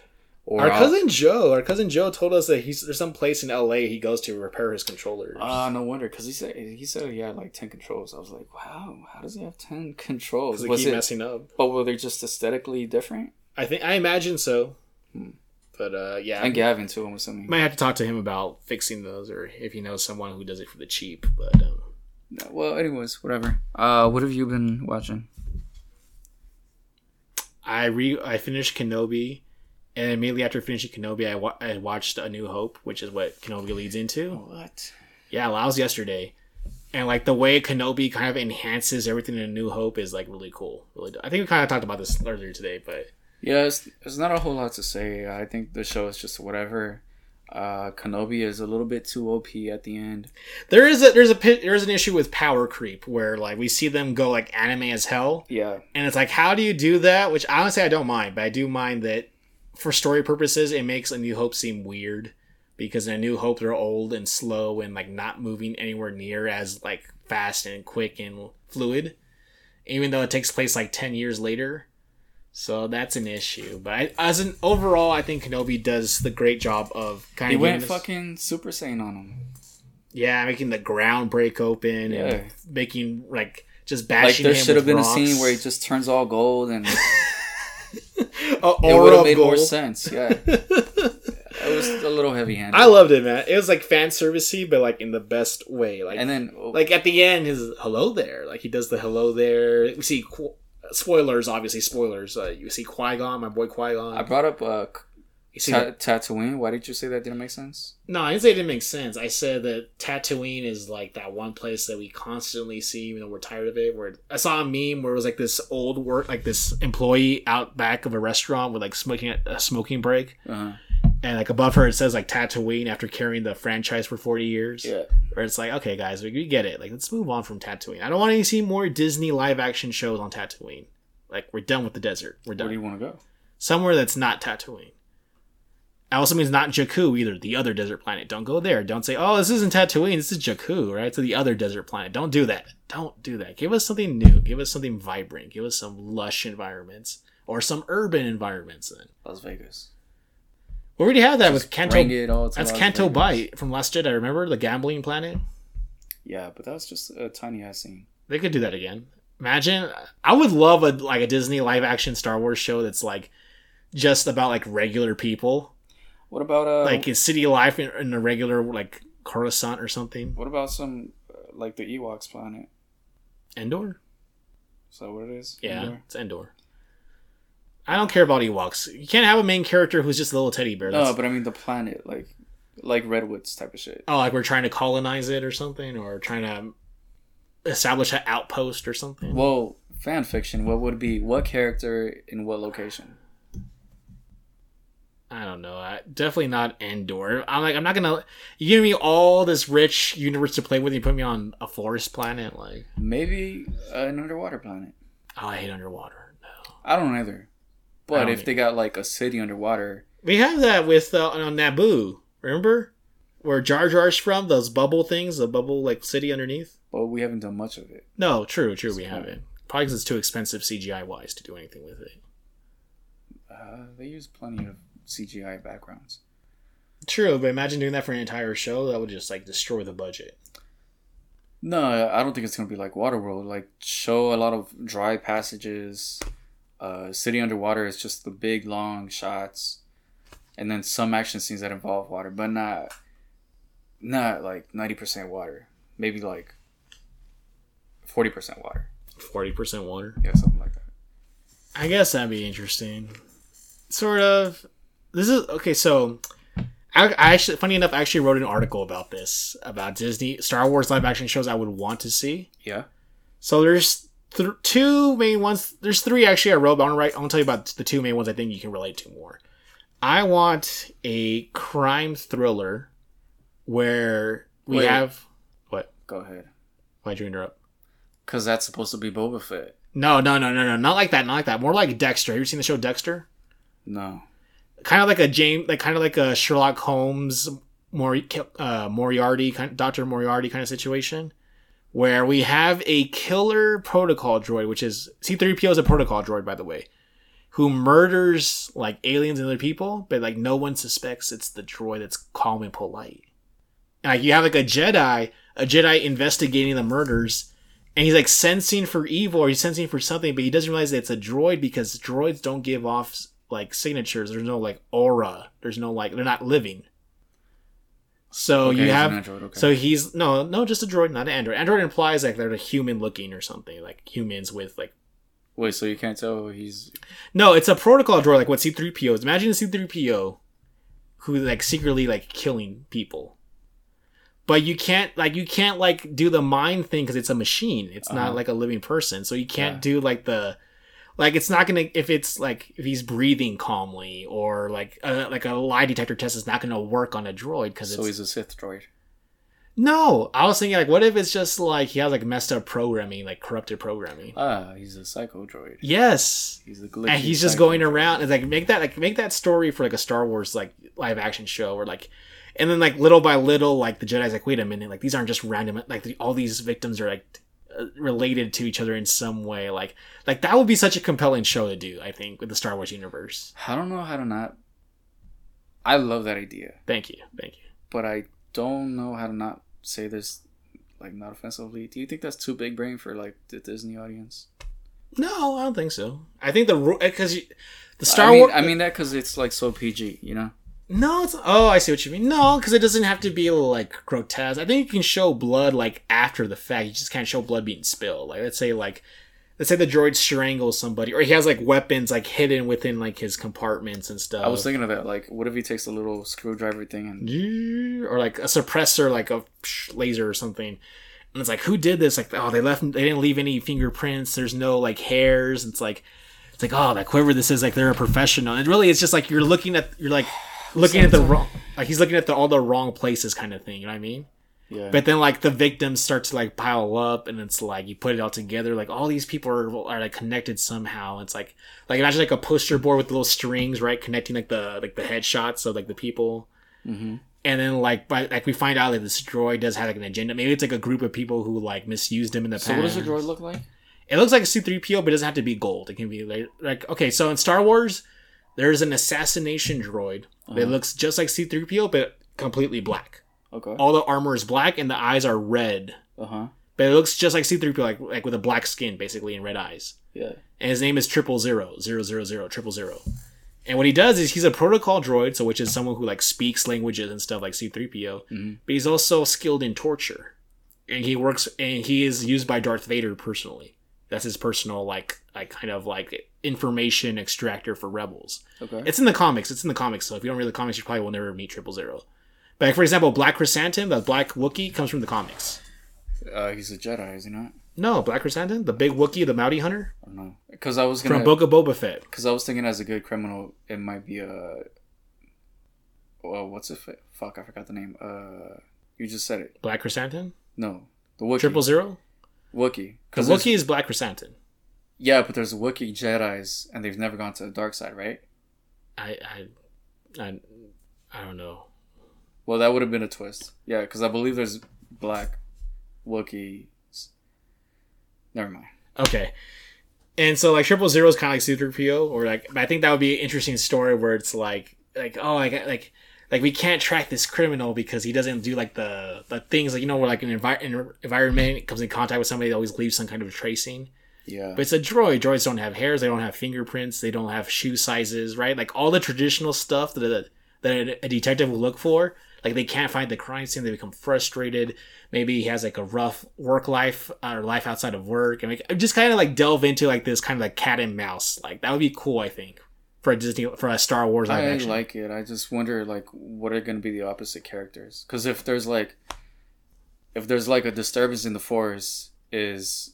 or Our I'll- cousin Joe, our cousin Joe told us that he's there's some place in LA he goes to repair his controllers. Ah, no wonder, because he said he said he had like ten controls. I was like, wow, how does he have ten controls? Was keep it, messing up. but were they just aesthetically different? I think I imagine so. Hmm. But uh, yeah, And Gavin too, I'm assuming. might have to talk to him about fixing those, or if he knows someone who does it for the cheap. But um, No, well, anyways, whatever. Uh, what have you been watching? I re I finished Kenobi, and immediately after finishing Kenobi, I, wa- I watched A New Hope, which is what Kenobi leads into. What? Yeah, that was yesterday, and like the way Kenobi kind of enhances everything in A New Hope is like really cool. Really, I think we kind of talked about this earlier today, but Yeah, it's, it's not a whole lot to say. I think the show is just whatever. Uh, Kenobi is a little bit too OP at the end. there is a there's a there's an issue with power creep where like we see them go like anime as hell, Yeah, and it's like how do you do that? Which honestly I don't mind, but I do mind that for story purposes it makes A New Hope seem weird because in A New Hope they're old and slow and like not moving anywhere near as like fast and quick and fluid, even though it takes place like ten years later. So that's an issue. But I, as an overall, I think Kenobi does the great job of kind he of went giving us- fucking Super Saiyan on him. yeah, making the ground break open Yeah. and making like just bashing. Like there should have been rocks. a scene where he just turns all gold, and it would have made more sense. Yeah, it was a little heavy-handed. I loved it, man. It was like fan servicey, but like in the best way. Like, and then like at the end, his hello there. Like he does the hello there. We see Qu- spoilers, obviously spoilers. Uh, you see Qui Gon, my boy Qui Gon. I brought up uh, see Ta- Tatooine. Why did you say that didn't make sense? No, I didn't say it didn't make sense. I said that Tatooine is like that one place that we constantly see, even though we're tired of it. Where I saw a meme where it was like this old work, like this employee out back of a restaurant with like smoking a smoking break, Uh-huh. and like above her it says like Tatooine after carrying the franchise for forty years. Yeah. Where it's like, okay, guys, we, we get it. Like, let's move on from Tatooine. I don't want to see more Disney live action shows on Tatooine. Like, we're done with the desert. We're done. Where do you want to go? Somewhere that's not Tatooine. It also means not Jakku either, the other desert planet. Don't go there. Don't say, oh, this isn't Tatooine, this is Jakku, right? So the other desert planet. Don't do that. Don't do that. Give us something new. Give us something vibrant. Give us some lush environments or some urban environments then. Las Vegas. We already have that with Canto. Bring it all to That's Las Canto Vegas. Bight from Last Jedi. Remember the gambling planet? Yeah, but that was just a tiny ass scene. They could do that again. Imagine. I would love a like a Disney live action Star Wars show that's like just about like regular people What about uh? like in city life in, in a regular like Coruscant or something. what about some uh, like the Ewoks planet? Endor. Is that what it is? Yeah, Endor? it's Endor. I don't care about Ewoks. You can't have a main character who's just a little teddy bear. No, but I mean the planet, like like redwoods type of shit. oh, like we're trying to colonize it or something, or trying to establish an outpost or something. Well, fan fiction. What would be what character in what location? I don't know. I, definitely not Endor. I'm like, I'm not gonna. You give me all this rich universe to play with. You put me on a forest planet. Like, Maybe an underwater planet. oh, I hate underwater. No, I don't either. But don't if they got like a city underwater, we have that with uh, on Naboo. Remember where Jar Jar's from? Those bubble things, the bubble like city underneath. but we haven't done much of it. No, true, true. We haven't. Probably because it's too expensive CGI wise to do anything with it. Uh, they use plenty of CGI backgrounds. True, but imagine doing that for an entire show. That would just like destroy the budget. No, I don't think it's gonna be like Waterworld. Like show a lot of dry passages. Uh, city underwater is just the big long shots, and then some action scenes that involve water, but not not like ninety percent water. Maybe like forty percent water. Forty percent water. Yeah, something like that. I guess that'd be interesting. Sort of. This is okay. So, I, I actually, funny enough, I actually wrote an article about this about Disney Star Wars live action shows I would want to see. Yeah. So there's th- two main ones. There's three actually I wrote. But I want to write. I want to tell you about the two main ones I think you can relate to more. I want a crime thriller where we Wait. have what? Go ahead. Why'd you interrupt? Cause that's supposed to be Boba Fett. No, no, no, no, no, not like that. Not like that. More like Dexter. Have you seen the show Dexter? No. Kind of like a James, like kind of like a Sherlock Holmes, Mori, uh, Moriarty, kind Doctor Moriarty kind of situation, where we have a killer protocol droid, which is C-3PO is a protocol droid, by the way, who murders like aliens and other people, but like no one suspects it's the droid that's calm and polite. Like you have like a Jedi, a Jedi investigating the murders. And he's like sensing for evil or he's sensing for something, but he doesn't realize that it's a droid because droids don't give off like signatures. There's no like aura. There's no like they're not living. So Okay, you have an android, okay. so he's no no just a droid, not an android. Android implies like they're a human looking or something like humans with like Wait, so you can't tell he's no, it's a protocol droid like what C3PO is. Imagine a C3PO who like secretly like killing people. But you can't like you can't like do the mind thing because it's a machine. It's not Uh-huh. like a living person. So you can't Yeah. do like the like it's not gonna if it's like if he's breathing calmly or like a, like a lie detector test is not gonna work on a droid because so it's he's a Sith droid. no. I was thinking like what if it's just like he has like messed up programming like corrupted programming. Ah, he's a psycho droid. Yes, He's a and he's just going droid. around and like make that like make that story for like a Star Wars like live action show or like and then like little by little like the Jedi's like wait a minute like these aren't just random like the, all these victims are like related to each other in some way like like that would be such a compelling show to do I think with the Star Wars universe. I don't know how to not. I love that idea, Thank you, thank you. but I don't know how to not say this, like not offensively. Do you think that's too big brain for like the Disney audience? No, I don't think so. I think the because uh, the Star I mean, Wars. I mean that because it's like so PG, you know. No, it's oh, I see what you mean. No, because it doesn't have to be like grotesque. I think you can show blood like after the fact. You just can't show blood being spilled. Like let's say like let's say the droid strangles somebody, or he has like weapons like hidden within like his compartments and stuff. I was thinking of that. Like, what if he takes a little screwdriver thing and or like a suppressor, like a laser or something. And it's like, who did this? Like, oh, they left. They didn't leave any fingerprints. There's no like hairs. It's like, it's like, oh, that whoever this is, like they're a professional. And really, it's just like you're looking at, you're like looking at the wrong, like he's looking at the all the wrong places, kind of thing. You know what I mean? yeah, But then like the victims start to like pile up, and it's like you put it all together. Like all these people are, are like connected somehow. It's like like imagine like a poster board with little strings, right, connecting like the like the headshots of like the people hmm and then like by like we find out that this droid does have like an agenda. Maybe it's like a group of people who like misused him in the So past. what does the droid look like? It looks like a C-3PO, but it doesn't have to be gold. It can be like, like okay, so in Star Wars, there's an assassination droid Uh-huh. looks just like C-3PO, but completely black. Okay. All the armor is black and the eyes are red. Uh huh. But it looks just like C-3PO, like like with a black skin, basically, and red eyes. Yeah. And his name is Triple Zero, Zero Zero Zero, Triple Zero. And what he does is he's a protocol droid, so which is someone who like speaks languages and stuff like C3PO, Mhm. but he's also skilled in torture. And he works and he is used by Darth Vader personally. That's his personal like like kind of like information extractor for rebels. Okay. It's in the comics. It's in the comics. So if you don't read the comics, you probably will never meet Triple Zero. But like, for example, Black Chrysanthemum, the Black Wookie, comes from the comics. Uh, he's a Jedi, is he not? No, Black Chrysanthemum, the big Wookie, the Mountie Hunter I don't know. Because I was gonna. Book of Boba Fett. Because I was thinking, as a good criminal, it might be a. Well, what's it? Fuck, I forgot the name. Uh, you just said it. Black Chrysanthemum, No, the Wookiee. Triple Zero. Wookiee. Because Wookiee is Black Chrysanthemum. Yeah, but there's Wookiee Jedi's, and they've never gone to the dark side, right? I, I, I, I don't know. Well, that would have been a twist. Yeah, because I believe there's black Wookiees. Never mind. Okay. And so like Triple Zero is kind of like C-3PO, or like I think that would be an interesting story where it's like like oh like like like we can't track this criminal because he doesn't do like the the things like you know where like an envi- an environment comes in contact with somebody that always leaves some kind of tracing. Yeah. But it's a droid. Droids don't have hairs. They don't have fingerprints. They don't have shoe sizes. Right? Like all the traditional stuff that a, that a detective will look for. Like they can't find the crime scene. They become frustrated. Maybe he has like a rough work life or life outside of work, and like, just kind of like delve into like this kind of like cat and mouse. Like that would be cool. I think for a Disney for a Star Wars I action. like it. I just wonder, like, what are going to be the opposite characters? Because if there's like, if there's like a disturbance in the force, is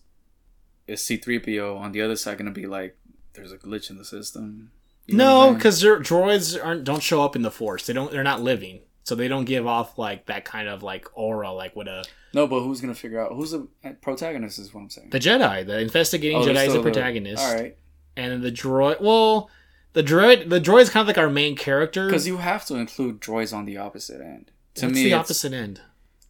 is C three PO on the other side going to be like, there's a glitch in the system? You no, because droids aren't don't show up in the Force. They don't. They're not living, so they don't give off like that kind of like aura, like what a no, but who's going to figure out who's the eh, protagonist? Is what I'm saying. the Jedi, the investigating Oh, Jedi is the protagonist. All right, and then the droid. Well, the droid, the droid is kind of like our main character. because you have to include droids on the opposite end. To What's me, the opposite end.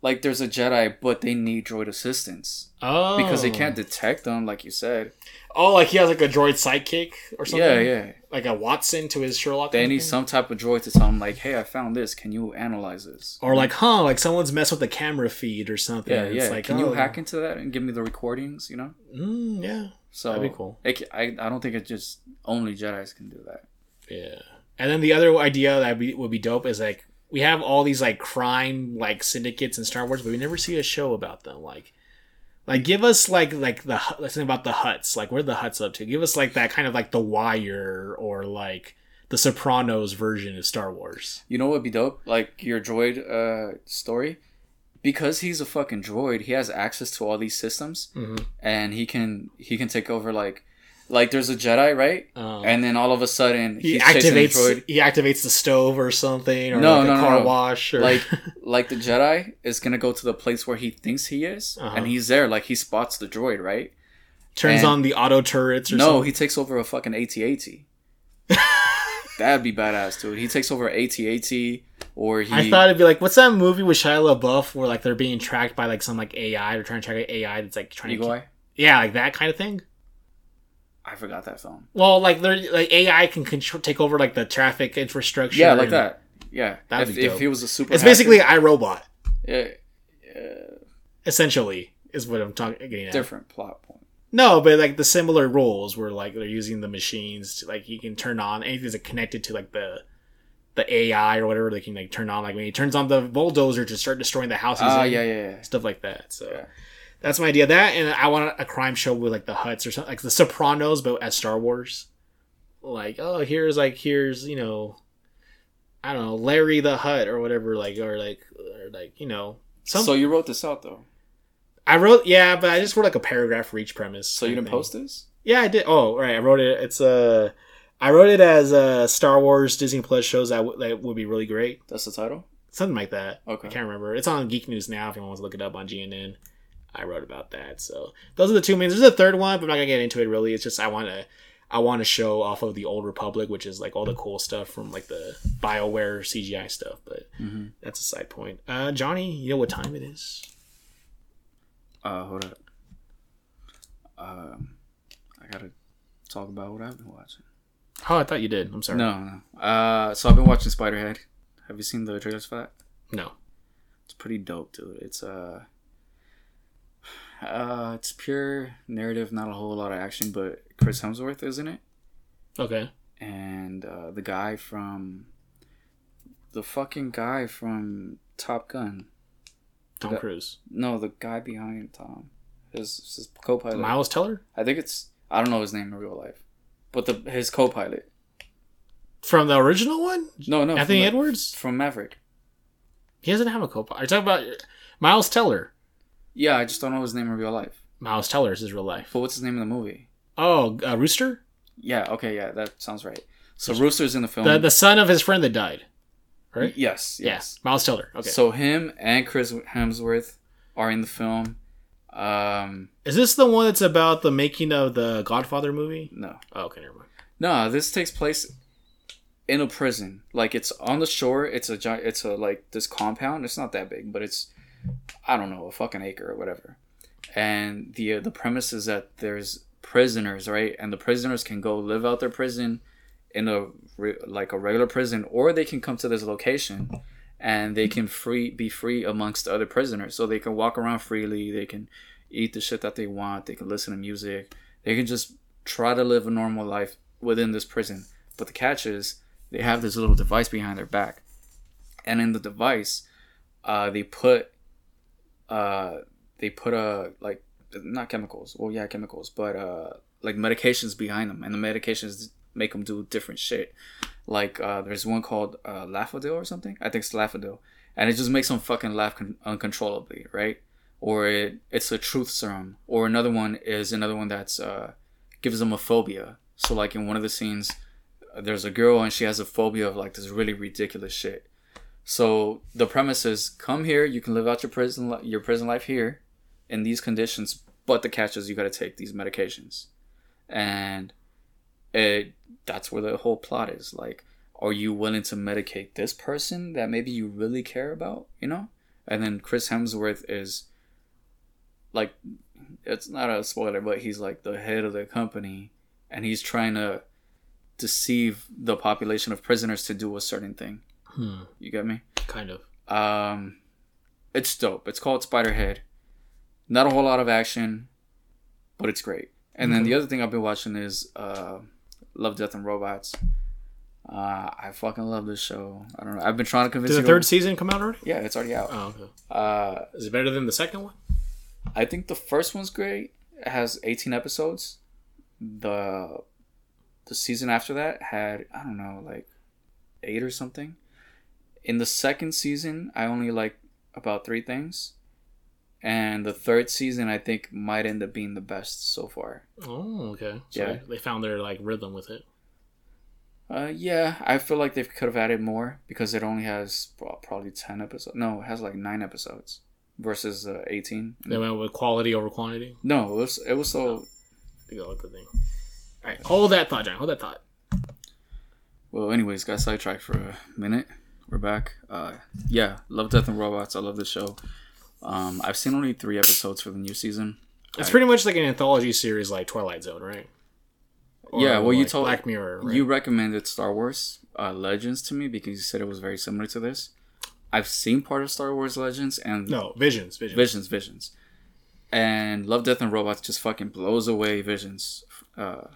Like there's a Jedi, but they need droid assistance Oh, because they can't detect them, like you said. Oh, like he has like a droid sidekick or something. Yeah, yeah. Like a Watson to his Sherlock. They need thing? some type of droid to tell him, like, "Hey, I found this. Can you analyze this?" Or like, huh? Like someone's messed with the camera feed or something. Yeah, It's yeah. Like, Can oh, you hack into that and give me the recordings? You know. Mm, yeah, So That'd be cool. it I I don't think it just only Jedi's can do that. yeah. And then the other idea that be, would be dope is like we have all these like crime like syndicates in Star Wars, but we never see a show about them. Like, like give us like like the let's think about the Hutts. Like, where the Hutts up to? Give us like that kind of like the Wire or like the Sopranos version of Star Wars. You know what would be dope? Like your droid uh story, because he's a fucking droid. He has access to all these systems, Mm-hmm. and he can he can take over like like there's a Jedi right, Um, and then all of a sudden he he's chasing the activates he activates the stove or something or No, like no, car no. wash or like like the Jedi is gonna go to the place where he thinks he is, Uh-huh. and he's there. Like he spots the droid, right? turns and- on the auto turrets or No, something. he takes over a fucking AT-AT. That'd be badass, dude. He takes over AT-AT, or he. I thought it'd be like, what's that movie with Shia LaBeouf where like they're being tracked by like some like AI or trying to track an AI that's like trying Eagle to keep, yeah like that kind of thing. I forgot that film. Well, like like AI can control take over like the traffic infrastructure. Yeah, like that. Yeah, That'd if, if he was a super. It's basically iRobot, yeah, yeah, essentially, is what I'm talking getting at. different plot point. No, but like the similar roles where like they're using the machines to like you can turn on anything that's connected to like the the AI or whatever they can like turn on. Like when he turns on the bulldozer to start destroying the houses. Ah, yeah, yeah, yeah. stuff like that. So Yeah. That's my idea. That and I want a crime show with like the Hutts or something, like the Sopranos, but as Star Wars. Like, oh, here's like here's you know, I don't know, Larry the Hutt or whatever, like or like or like you know, some. So you wrote this out though. I wrote yeah, but I just wrote like a paragraph for each premise. So you didn't thing. post this? Yeah, I did. Oh, right, I wrote it. It's uh, I wrote it as uh, Star Wars Disney Plus shows that, w- that would be really great, That's the title. something like that. Okay. I can't remember. It's on Geek News now if anyone wants to look it up on GNN. I wrote about that. So those are the two main. There's a third one, but I'm not gonna get into it really. It's just I want to I want to show off of the Old Republic, which is like all the cool stuff from like the Bioware CGI stuff. But Mhm. that's a side point. Uh, Johnny, you know what time it is? Uh, hold up. Um, I gotta talk about what I've been watching. Oh, I thought you did. I'm sorry. No, no. Uh, so I've been watching Spiderhead. Have you seen the trailers for that? no. It's pretty dope, dude. It's uh, uh, it's pure narrative, not a whole lot of action, but Chris Hemsworth is in it, Okay. and uh, the guy from the fucking guy from Top Gun. Tom That- Cruise. No, the guy behind Tom. His, his co-pilot. Miles Teller I think it's I don't know his name in real life, but the his co-pilot. from the original one. No, no, Anthony from, Edwards. from Maverick. He doesn't have a co-pilot. Are you talking about Miles Teller? Yeah, I just don't know his name in real life. Miles Teller is his real life. But what's his name in the movie? Oh, uh, Rooster, Yeah, okay, yeah, that sounds right. So Rooster. Rooster's in the film. the the son of his friend that died. Right. Yes, yes. Yeah, Miles Teller. Okay. So him and Chris Hemsworth are in the film. Um, is this the one that's about the making of the Godfather movie? no, Oh, okay, never mind. no, this takes place in a prison. Like it's on the shore. It's a giant. It's a like this compound. It's not that big, but it's I don't know a fucking acre or whatever. And the uh, the premise is that there's prisoners, right? And the prisoners can go live out their prison in a re- like a regular prison, or they can come to this location and they can free be free amongst other prisoners. So they can walk around freely. They can eat the shit that they want. They can listen to music. They can just try to live a normal life within this prison. But the catch is they have this little device behind their back, and in the device, uh, they put uh, they put a like not chemicals. Well, yeah, chemicals, but uh, like medications behind them, and the medications make them do different shit. Like uh, there's one called uh, Laffodil or something. I think it's Laffodil, and it just makes them fucking laugh con- uncontrollably, right? Or it, it's a truth serum. Or another one is another one that's uh, gives them a phobia. So like in one of the scenes, uh, there's a girl and she has a phobia of like this really ridiculous shit. So the premise is come here, you can live out your prison li- your prison life here in these conditions, but the catch is you got to take these medications. And it that's where the whole plot is. Like are you willing to medicate this person that maybe you really care about, you know? And then Chris Hemsworth is like it's not a spoiler, but he's like the head of the company and he's trying to deceive the population of prisoners to do a certain thing. Hmm. You get me? Kind of. Um, it's dope. It's called Spiderhead. Not a whole lot of action, but it's great. And then the other thing I've been watching is uh, Love, Death, and Robots. Uh, I fucking love this show. I don't know. I've been trying to convince Did the third season come out already? yeah, it's already out. Oh, okay. Uh, Is it better than the second one? I think the first one's great. It has 18 episodes. The the season after that had I don't know like eight or something. In the second season, I only like about three things, and the third season I think might end up being the best so far. Oh, okay. So Yeah. they- found their like rhythm with it. Uh, yeah, I feel like they could have added more because it only has well, probably 10 episodes. No, it has like nine episodes versus uh, 18. They went with quality over quantity. No, it was it was so To go with the thing. All right, hold that thought, John. Hold that thought. Well, anyways, got sidetracked for a minute. We're back. Uh, yeah, love Death and Robots. I love this show. Um, I've seen only three episodes for the new season. It's I- pretty much like an anthology series, like Twilight Zone, right? Yeah, well, you told- Black Mirror. Right? You recommended Star Wars uh, Legends to me because you said it was very similar to this. I've seen part of Star Wars Legends and no Visions, Visions. Visions, Visions, and Love, Death and Robots just fucking blows away Visions. Uh,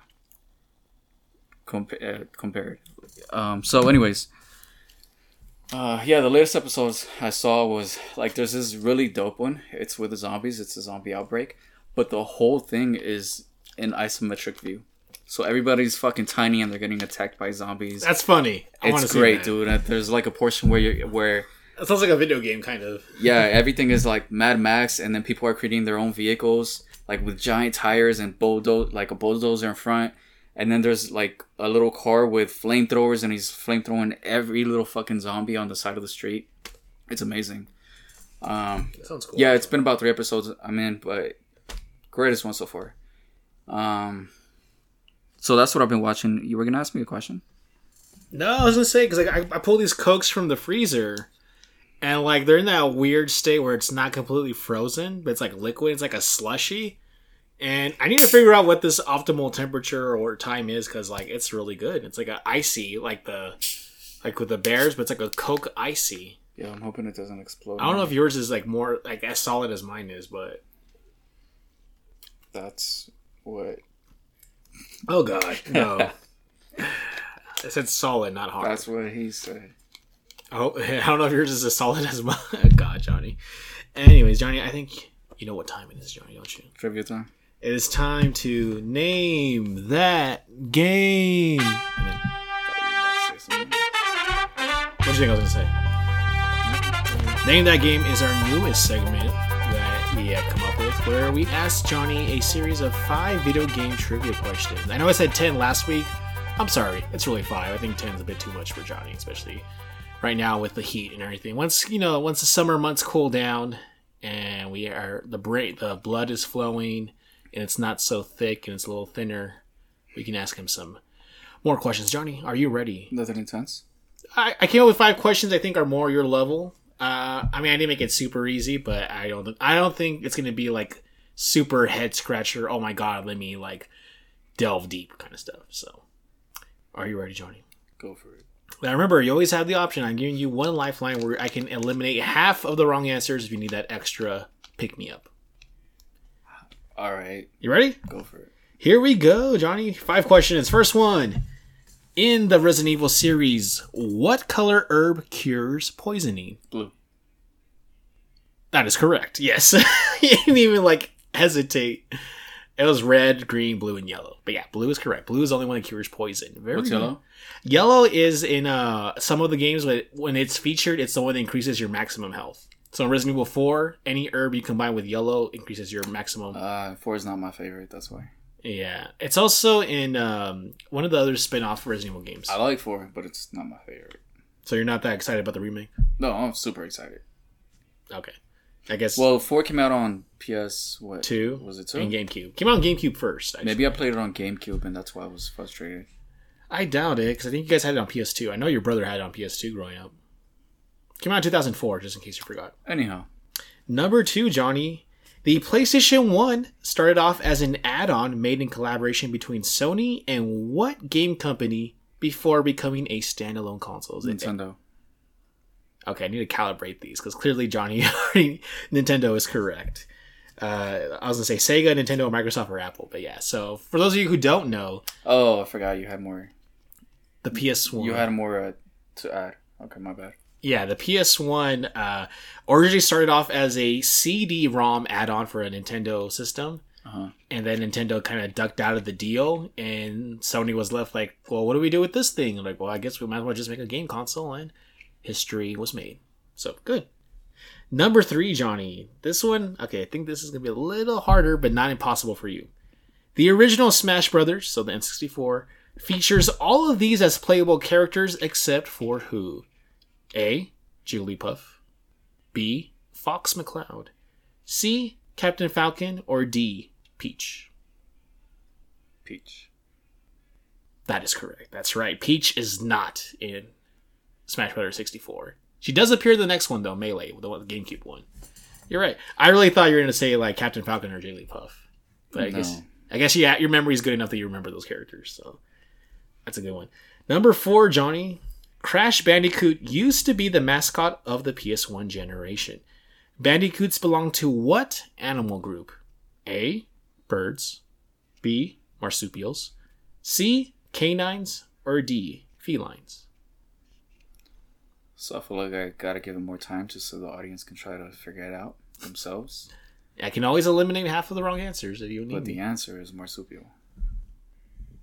compa- uh, compared. Um, so, anyways, uh, yeah, the latest episodes I saw was like there's this really dope one. It's with the zombies. It's a zombie outbreak, but the whole thing is in isometric view. So everybody's fucking tiny and they're getting attacked by zombies. That's funny. I it's see great, dude. And There's like a portion where you where It sounds like a video game, kind of. yeah, everything is like Mad Max, and then people are creating their own vehicles, like with giant tires and bulldoze, like a bulldozer in front. And then there's like a little car with flamethrowers, and he's flamethrowing every little fucking zombie on the side of the street. It's amazing. Um, sounds cool. yeah, it's been about three episodes I'm in, but greatest one so far. Um, so that's what I've been watching. You were gonna ask me a question? No, I was gonna say because like I, I pull these cokes from the freezer, and like they're in that weird state where it's not completely frozen, but it's like liquid. It's like a slushy, and I need to figure out what this optimal temperature or time is because like it's really good. It's like a icy, like the like with the bears, but it's like a Coke icy. Yeah, I'm hoping it doesn't explode. I don't know if yours is like more like as solid as mine is, but that's what oh god, no. I said solid, not hard. That's what he said. Oh, I don't know if yours is as solid as mine. God, Johnny. Anyways, Johnny, I think you know what time it is, Johnny, don't you? Trivia time. It is time to name that game. What do you think I was gonna say? Name that game is our newest segment that we have come up with, where we ask Johnny a series of five video game trivia questions. I know I said ten last week. I'm sorry, it's really five. I think ten is a bit too much for Johnny, especially right now with the heat and everything. Once you know, once the summer months cool down and we are the brain, the blood is flowing, and it's not so thick and it's a little thinner, we can ask him some more questions. Johnny, are you ready? Nothing intense. I, I came up with five questions I think are more your level. Uh, I mean, I didn't make it super easy, but I don't. I don't think it's gonna be like super head scratcher. Oh my god, let me like delve deep kind of stuff. So, are you ready, Johnny? Go for it. Now remember, you always have the option. I'm giving you one lifeline where I can eliminate half of the wrong answers if you need that extra pick me up. All right, You ready? go for it. Here we go, Johnny. Five questions. First one. In the Resident Evil series, what color herb cures poisoning? Blue. That is correct. Yes. you didn't even like hesitate. It was red, green, blue, and yellow. But yeah, blue is correct. Blue is the only one that cures poison. Very What's good. yellow? Yellow is in uh some of the games when when it's featured, it's the one that increases your maximum health. So in Resident Evil 4, any herb you combine with yellow increases your maximum. Uh, four is not my favorite. That's why yeah, it's also in um, one of the other spin-off Resident Evil games. I like four, but it's not my favorite. So you're not that excited about the remake? No, I'm super excited. Okay, I guess Well, four came out on PS. What two was it? Two. and GameCube came out on GameCube first. actually. Maybe I played it on GameCube, and that's why I was frustrated. I doubt it because I think you guys had it on PS2. I know your brother had it on PS2 growing up. Came out in 2004, just in case you forgot. Anyhow, Number two, Johnny. The PlayStation 1 started off as an add on made in collaboration between Sony and what game company before becoming a standalone console? It- Nintendo. Okay, I need to calibrate these because clearly Johnny Nintendo is correct. Uh, I was gonna say Sega, Nintendo, Microsoft, or Apple, but yeah. So for those of you who don't know, Oh, I forgot you had more. the PS1, You had more uh, to add. Okay, my bad. Yeah, the PS1 uh, originally started off as a CD-ROM add-on for a Nintendo system, Uh-huh. and then Nintendo kind of ducked out of the deal, and Sony was left like, "Well, what do we do with this thing?" like, well, I guess we might as well just make a game console, and history was made. So good. Number three, Johnny. This one, okay, I think this is gonna be a little harder, but not impossible for you. The original Smash Brothers, so the N64, features all of these as playable characters except for who? A. Jigglypuff. B. Fox McCloud. C. Captain Falcon. Or D. Peach. Peach. That is correct. That's right. Peach is not in Smash Bros. 64. She does appear in the next one though, Melee, the one, the GameCube one. You're right. I really thought you were going to say like Captain Falcon or Jigglypuff, but I guess I guess yeah, your memory is good enough that you remember those characters. So that's a good one. Number four, Johnny. Crash Bandicoot used to be the mascot of the PS1 generation. Bandicoots belong to what animal group? A. Birds. B. Marsupials. C. Canines. Or D. Felines. So I feel like I gotta give it more time just so the audience can try to figure it out themselves. I can always eliminate half of the wrong answers if you need. But me. the answer is marsupial.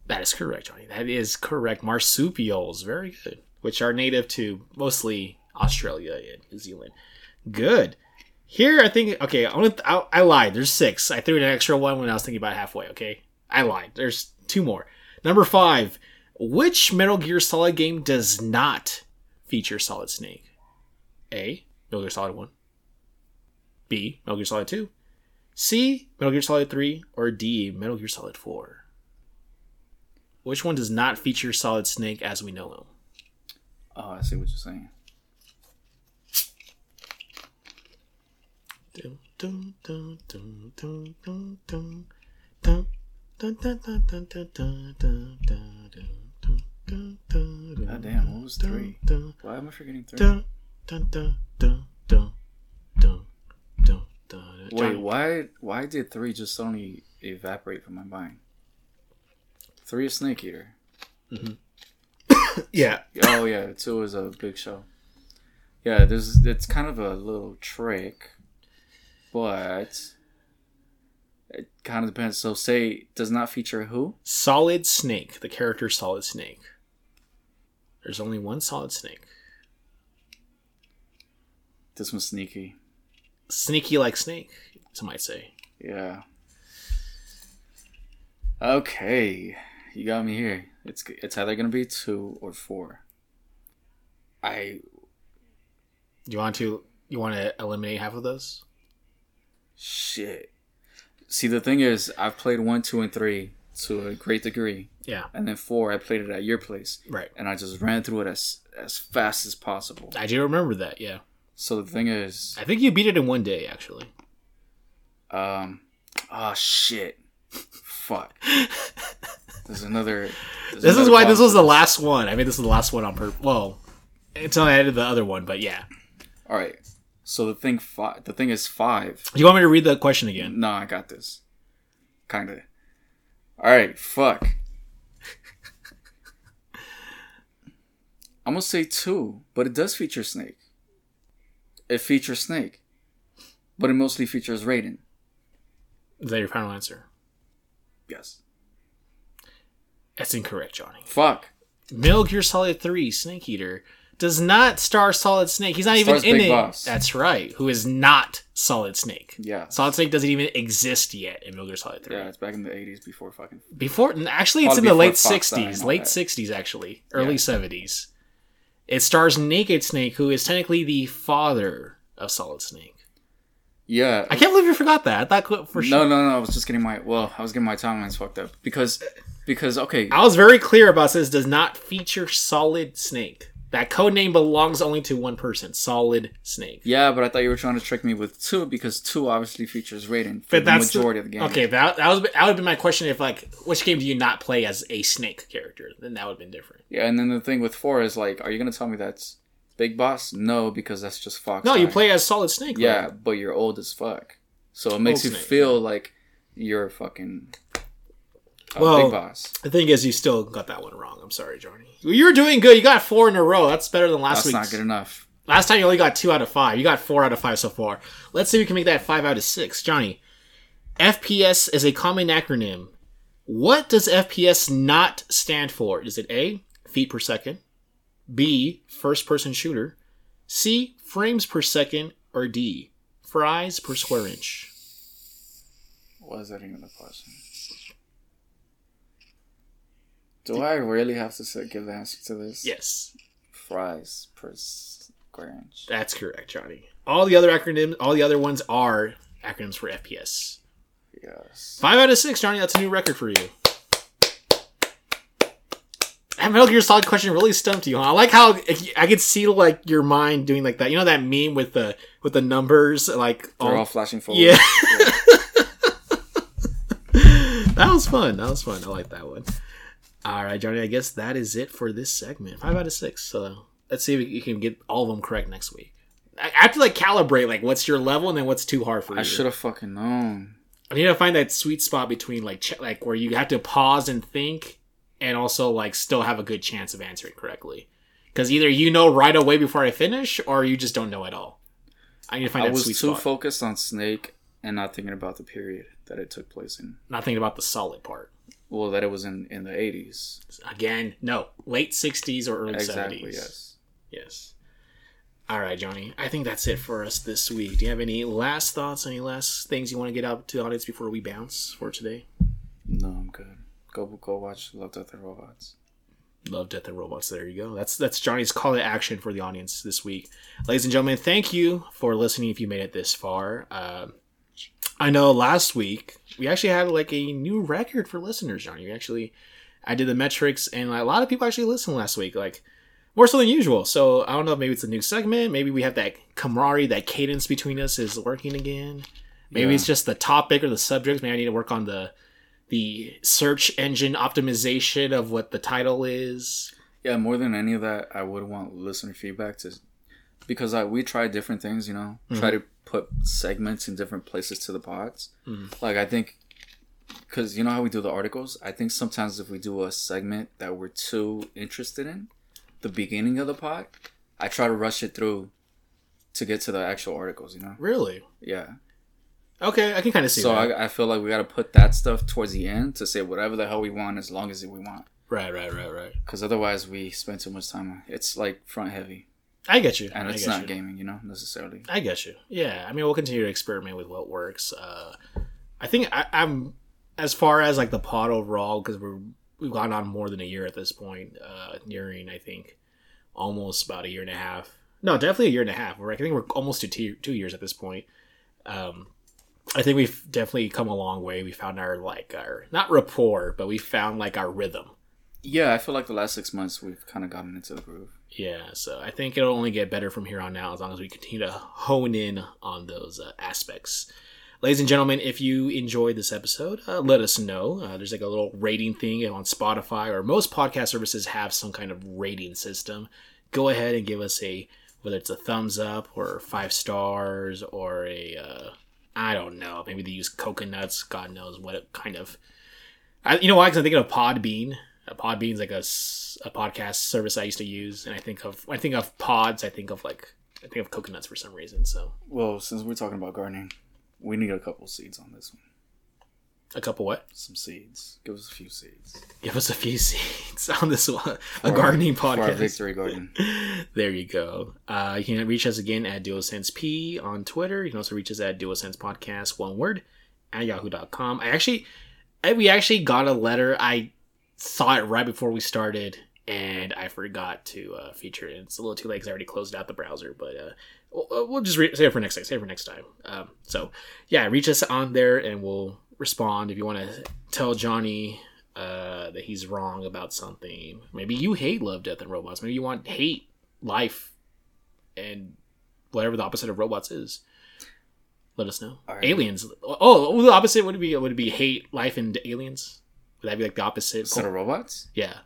That is correct, Johnny. That is correct. Marsupials, very good. Which are native to mostly Australia and New Zealand. Good. Here, I think. Okay, I, wanna, I, I lied. There's six. I threw in an extra one when I was thinking about halfway. Okay, I lied. There's two more. Number five. Which Metal Gear Solid game does not feature Solid Snake? A. Metal Gear Solid One. B. Metal Gear Solid Two. C. Metal Gear Solid Three. Or D. Metal Gear Solid Four. Which one does not feature Solid Snake as we know him? Oh, I see what you're saying. God damn, what was three? Why am I forgetting three? Wait, why why did three just suddenly evaporate from my mind? Three is Snake Eater. Mm-hmm yeah. Oh yeah, it's always a big show. Yeah, there's it's kind of a little trick, but it kind of depends. So say does not feature who? Solid Snake, the character Solid Snake. There's only one Solid Snake. This one's sneaky. Sneaky like Snake, some might say. Yeah. Okay, you got me here. It's it's either gonna be two or four. I You want to you want to eliminate half of those? shit. See, the thing is, I've played one, two, and three to a great degree, Yeah. and then four, I played it at your place, Right. and I just ran through it as as fast as possible. I do remember that. Yeah. So the thing is, I think you beat it in one day, actually. um, oh shit, fuck. There's another. there's This is why this was the last one. I mean, this is the last one on purpose. Well, until I added the other one, but yeah. All right. So the thing five. The thing is five. Do you want me to read the question again? No, I got this. Kinda. All right. Fuck. I'm gonna say two, but it does feature Snake. It features Snake, but it mostly features Raiden. Is that your final answer? Yes. That's incorrect, Johnny. Fuck. Metal Gear Solid 3 Snake Eater does not star Solid Snake. He's not even Stars in Big it. Boss. That's right. Who is not Solid Snake. Yeah. Solid Snake doesn't even exist yet in Metal Gear Solid 3. Yeah, it's back in the '80s before fucking. Before, actually, it's Probably in the late Fox 60s. all Late. 60s, actually. Early Yeah. 70s. It stars Naked Snake, who is technically the father of Solid Snake. Yeah. I can't believe you forgot that. I thought for sure. No, no, no. I was just getting my well. I was getting my timelines fucked up because because okay. I was very clear about this. Does not feature Solid Snake. That code name belongs only to one person. Solid Snake. Yeah, but I thought you were trying to trick me with two because two obviously features Raiden for But the majority of the game. Okay, that, that was that would be my question. If like, which game do you not play as a Snake character? Then that would have been different. Yeah, and then the thing with four is like, are you gonna tell me that's Big Boss? No, because that's just Fox. No, you play as Solid Snake. Yeah, right? but you're old as fuck, so it makes Old you Snake, feel like you're fucking uh, a Well, Big Boss. The thing is, you still got that one wrong. I'm sorry, Johnny. You were doing good. You got four in a row. That's better than last That's week. not good enough. Last time you only got two out of five. You got four out of five so far. Let's see if we can make that five out of six. Johnny, FPS is a common acronym. What does FPS not stand for? Is it A, feet per second, B, first person shooter, C, frames per second, or D, fries per square inch? What is that even a question? Do I really have to give the answer to this? Yes, Fries per square inch. that's correct, Johnny. All the other acronyms, all the other ones are acronyms for FPS. Yes. Five out of six, Johnny. That's a new record for you. That Metal Gear Solid question really stumped you. Huh? I like how I could see like your mind doing like that. You know that meme with the with the numbers, like They're all- all flashing forward. Yeah. that was fun. That was fun. I like that one. All right, Johnny. I guess that is it for this segment. Five out of six. So let's see if you can get all of them correct next week. I I have to like calibrate like what's your level and then what's too hard for you. I should have fucking known. I need to find that sweet spot between like ch- like where you have to pause and think, and also like still have a good chance of answering correctly. Because either you know right away before I finish, or you just don't know at all. I need to find I was sweet too spot. focused on Snake and not thinking about the period that it took place in. Not thinking about the solid part. Well, that it was in in the eighties. Again, no, late '60s or early Exactly. '70s. Yes. Yes. All right, Johnny. I think that's it for us this week. Do you have any last thoughts? Any last things you want to get out to the audience before we bounce for today? No, I'm good. Go go watch Love Death and Robots. Love Death and Robots. There you go. That's that's Johnny's call to action for the audience this week, ladies and gentlemen. Thank you for listening. If you made it this far, uh, I know last week we actually had like a new record for listeners. Johnny, we actually I did the metrics, and a lot of people actually listened last week. Like more so than usual. So I don't know. Maybe it's a new segment. Maybe we have that camaraderie, that cadence between us is working again. Maybe Yeah. it's just the topic or the subject. Maybe I need to work on the the search engine optimization of what the title is. Yeah, more than any of that, I would want listener feedback to because I we try different things. You know, try to put segments in different places to the pods. Mhm. Like I think. Because you know how we do the articles? I think sometimes if we do a segment that we're too interested in, the beginning of the pod, I try to rush it through to get to the actual articles. You know? Really? Yeah. Okay, I can kind of see So that. I, I feel like we got to put that stuff towards the end to say whatever the hell we want as long as we want. right, right, right, right. Because otherwise, we spend too much time. on It's like front heavy, I get you. and it's not you. gaming, you know, necessarily. I get you. Yeah, I mean, we'll continue to experiment with what works. Uh, I think I, I'm as far as like the pod overall because we're we've gone on more than a year at this point. Uh, nearing, I think, almost about a year and a half. No, definitely a year and a half. We're I think we're almost to two, two years at this point. Um, I think we've definitely come a long way. We found our like our not rapport, but we found like our rhythm. Yeah, I feel like the last six months we've kind of gotten into the groove. Yeah, so I think it'll only get better from here on out as long as we continue to hone in on those uh, aspects. Ladies and gentlemen, if you enjoyed this episode, uh, let us know. Uh, there's like a little rating thing on Spotify, or most podcast services have some kind of rating system. Go ahead and give us a whether it's a thumbs up or five stars or a uh, I don't know. Maybe they use coconuts. God knows what kind of. I, you know why? Because I'm thinking of Podbean. Podbean's like a, a podcast service I used to use, and I think of I think of pods, I think of like I think of coconuts for some reason. So Well, since we're talking about gardening, we need a couple seeds on this one. A couple what? Some seeds. Give us a few seeds. Give us a few seeds on this one, a For- gardening our podcast. victory garden. there you go. Uh, you can reach us again at DualSenseP on Twitter. You can also reach us at DualSense Podcast, one word, at yahoo.com. I actually, I, we actually got a letter. I saw it right before we started, and I forgot to uh, feature it. It's a little too late because I already closed out the browser, but uh, we'll, we'll just re- save it for next time. Save it for next time. Um, so, yeah, reach us on there, and we'll respond if you want to tell Johnny uh, that he's wrong about something. Maybe you hate Love, Death, and Robots. Maybe you want hate life and whatever the opposite of robots is. Let us know. Right. Aliens. Oh, the opposite would it be would it be hate life and aliens? Would that be like the opposite? Instead of robots? yeah.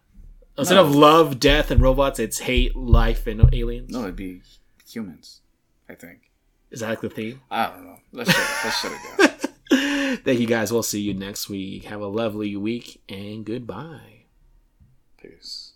Instead No. of love, death, and robots, it's hate, life, and aliens. No, it'd be humans. I think. Is that like the theme? I don't know. Let's shut, let's shut it down. Thank you guys. We'll see you next week. Have a lovely week and goodbye. Peace.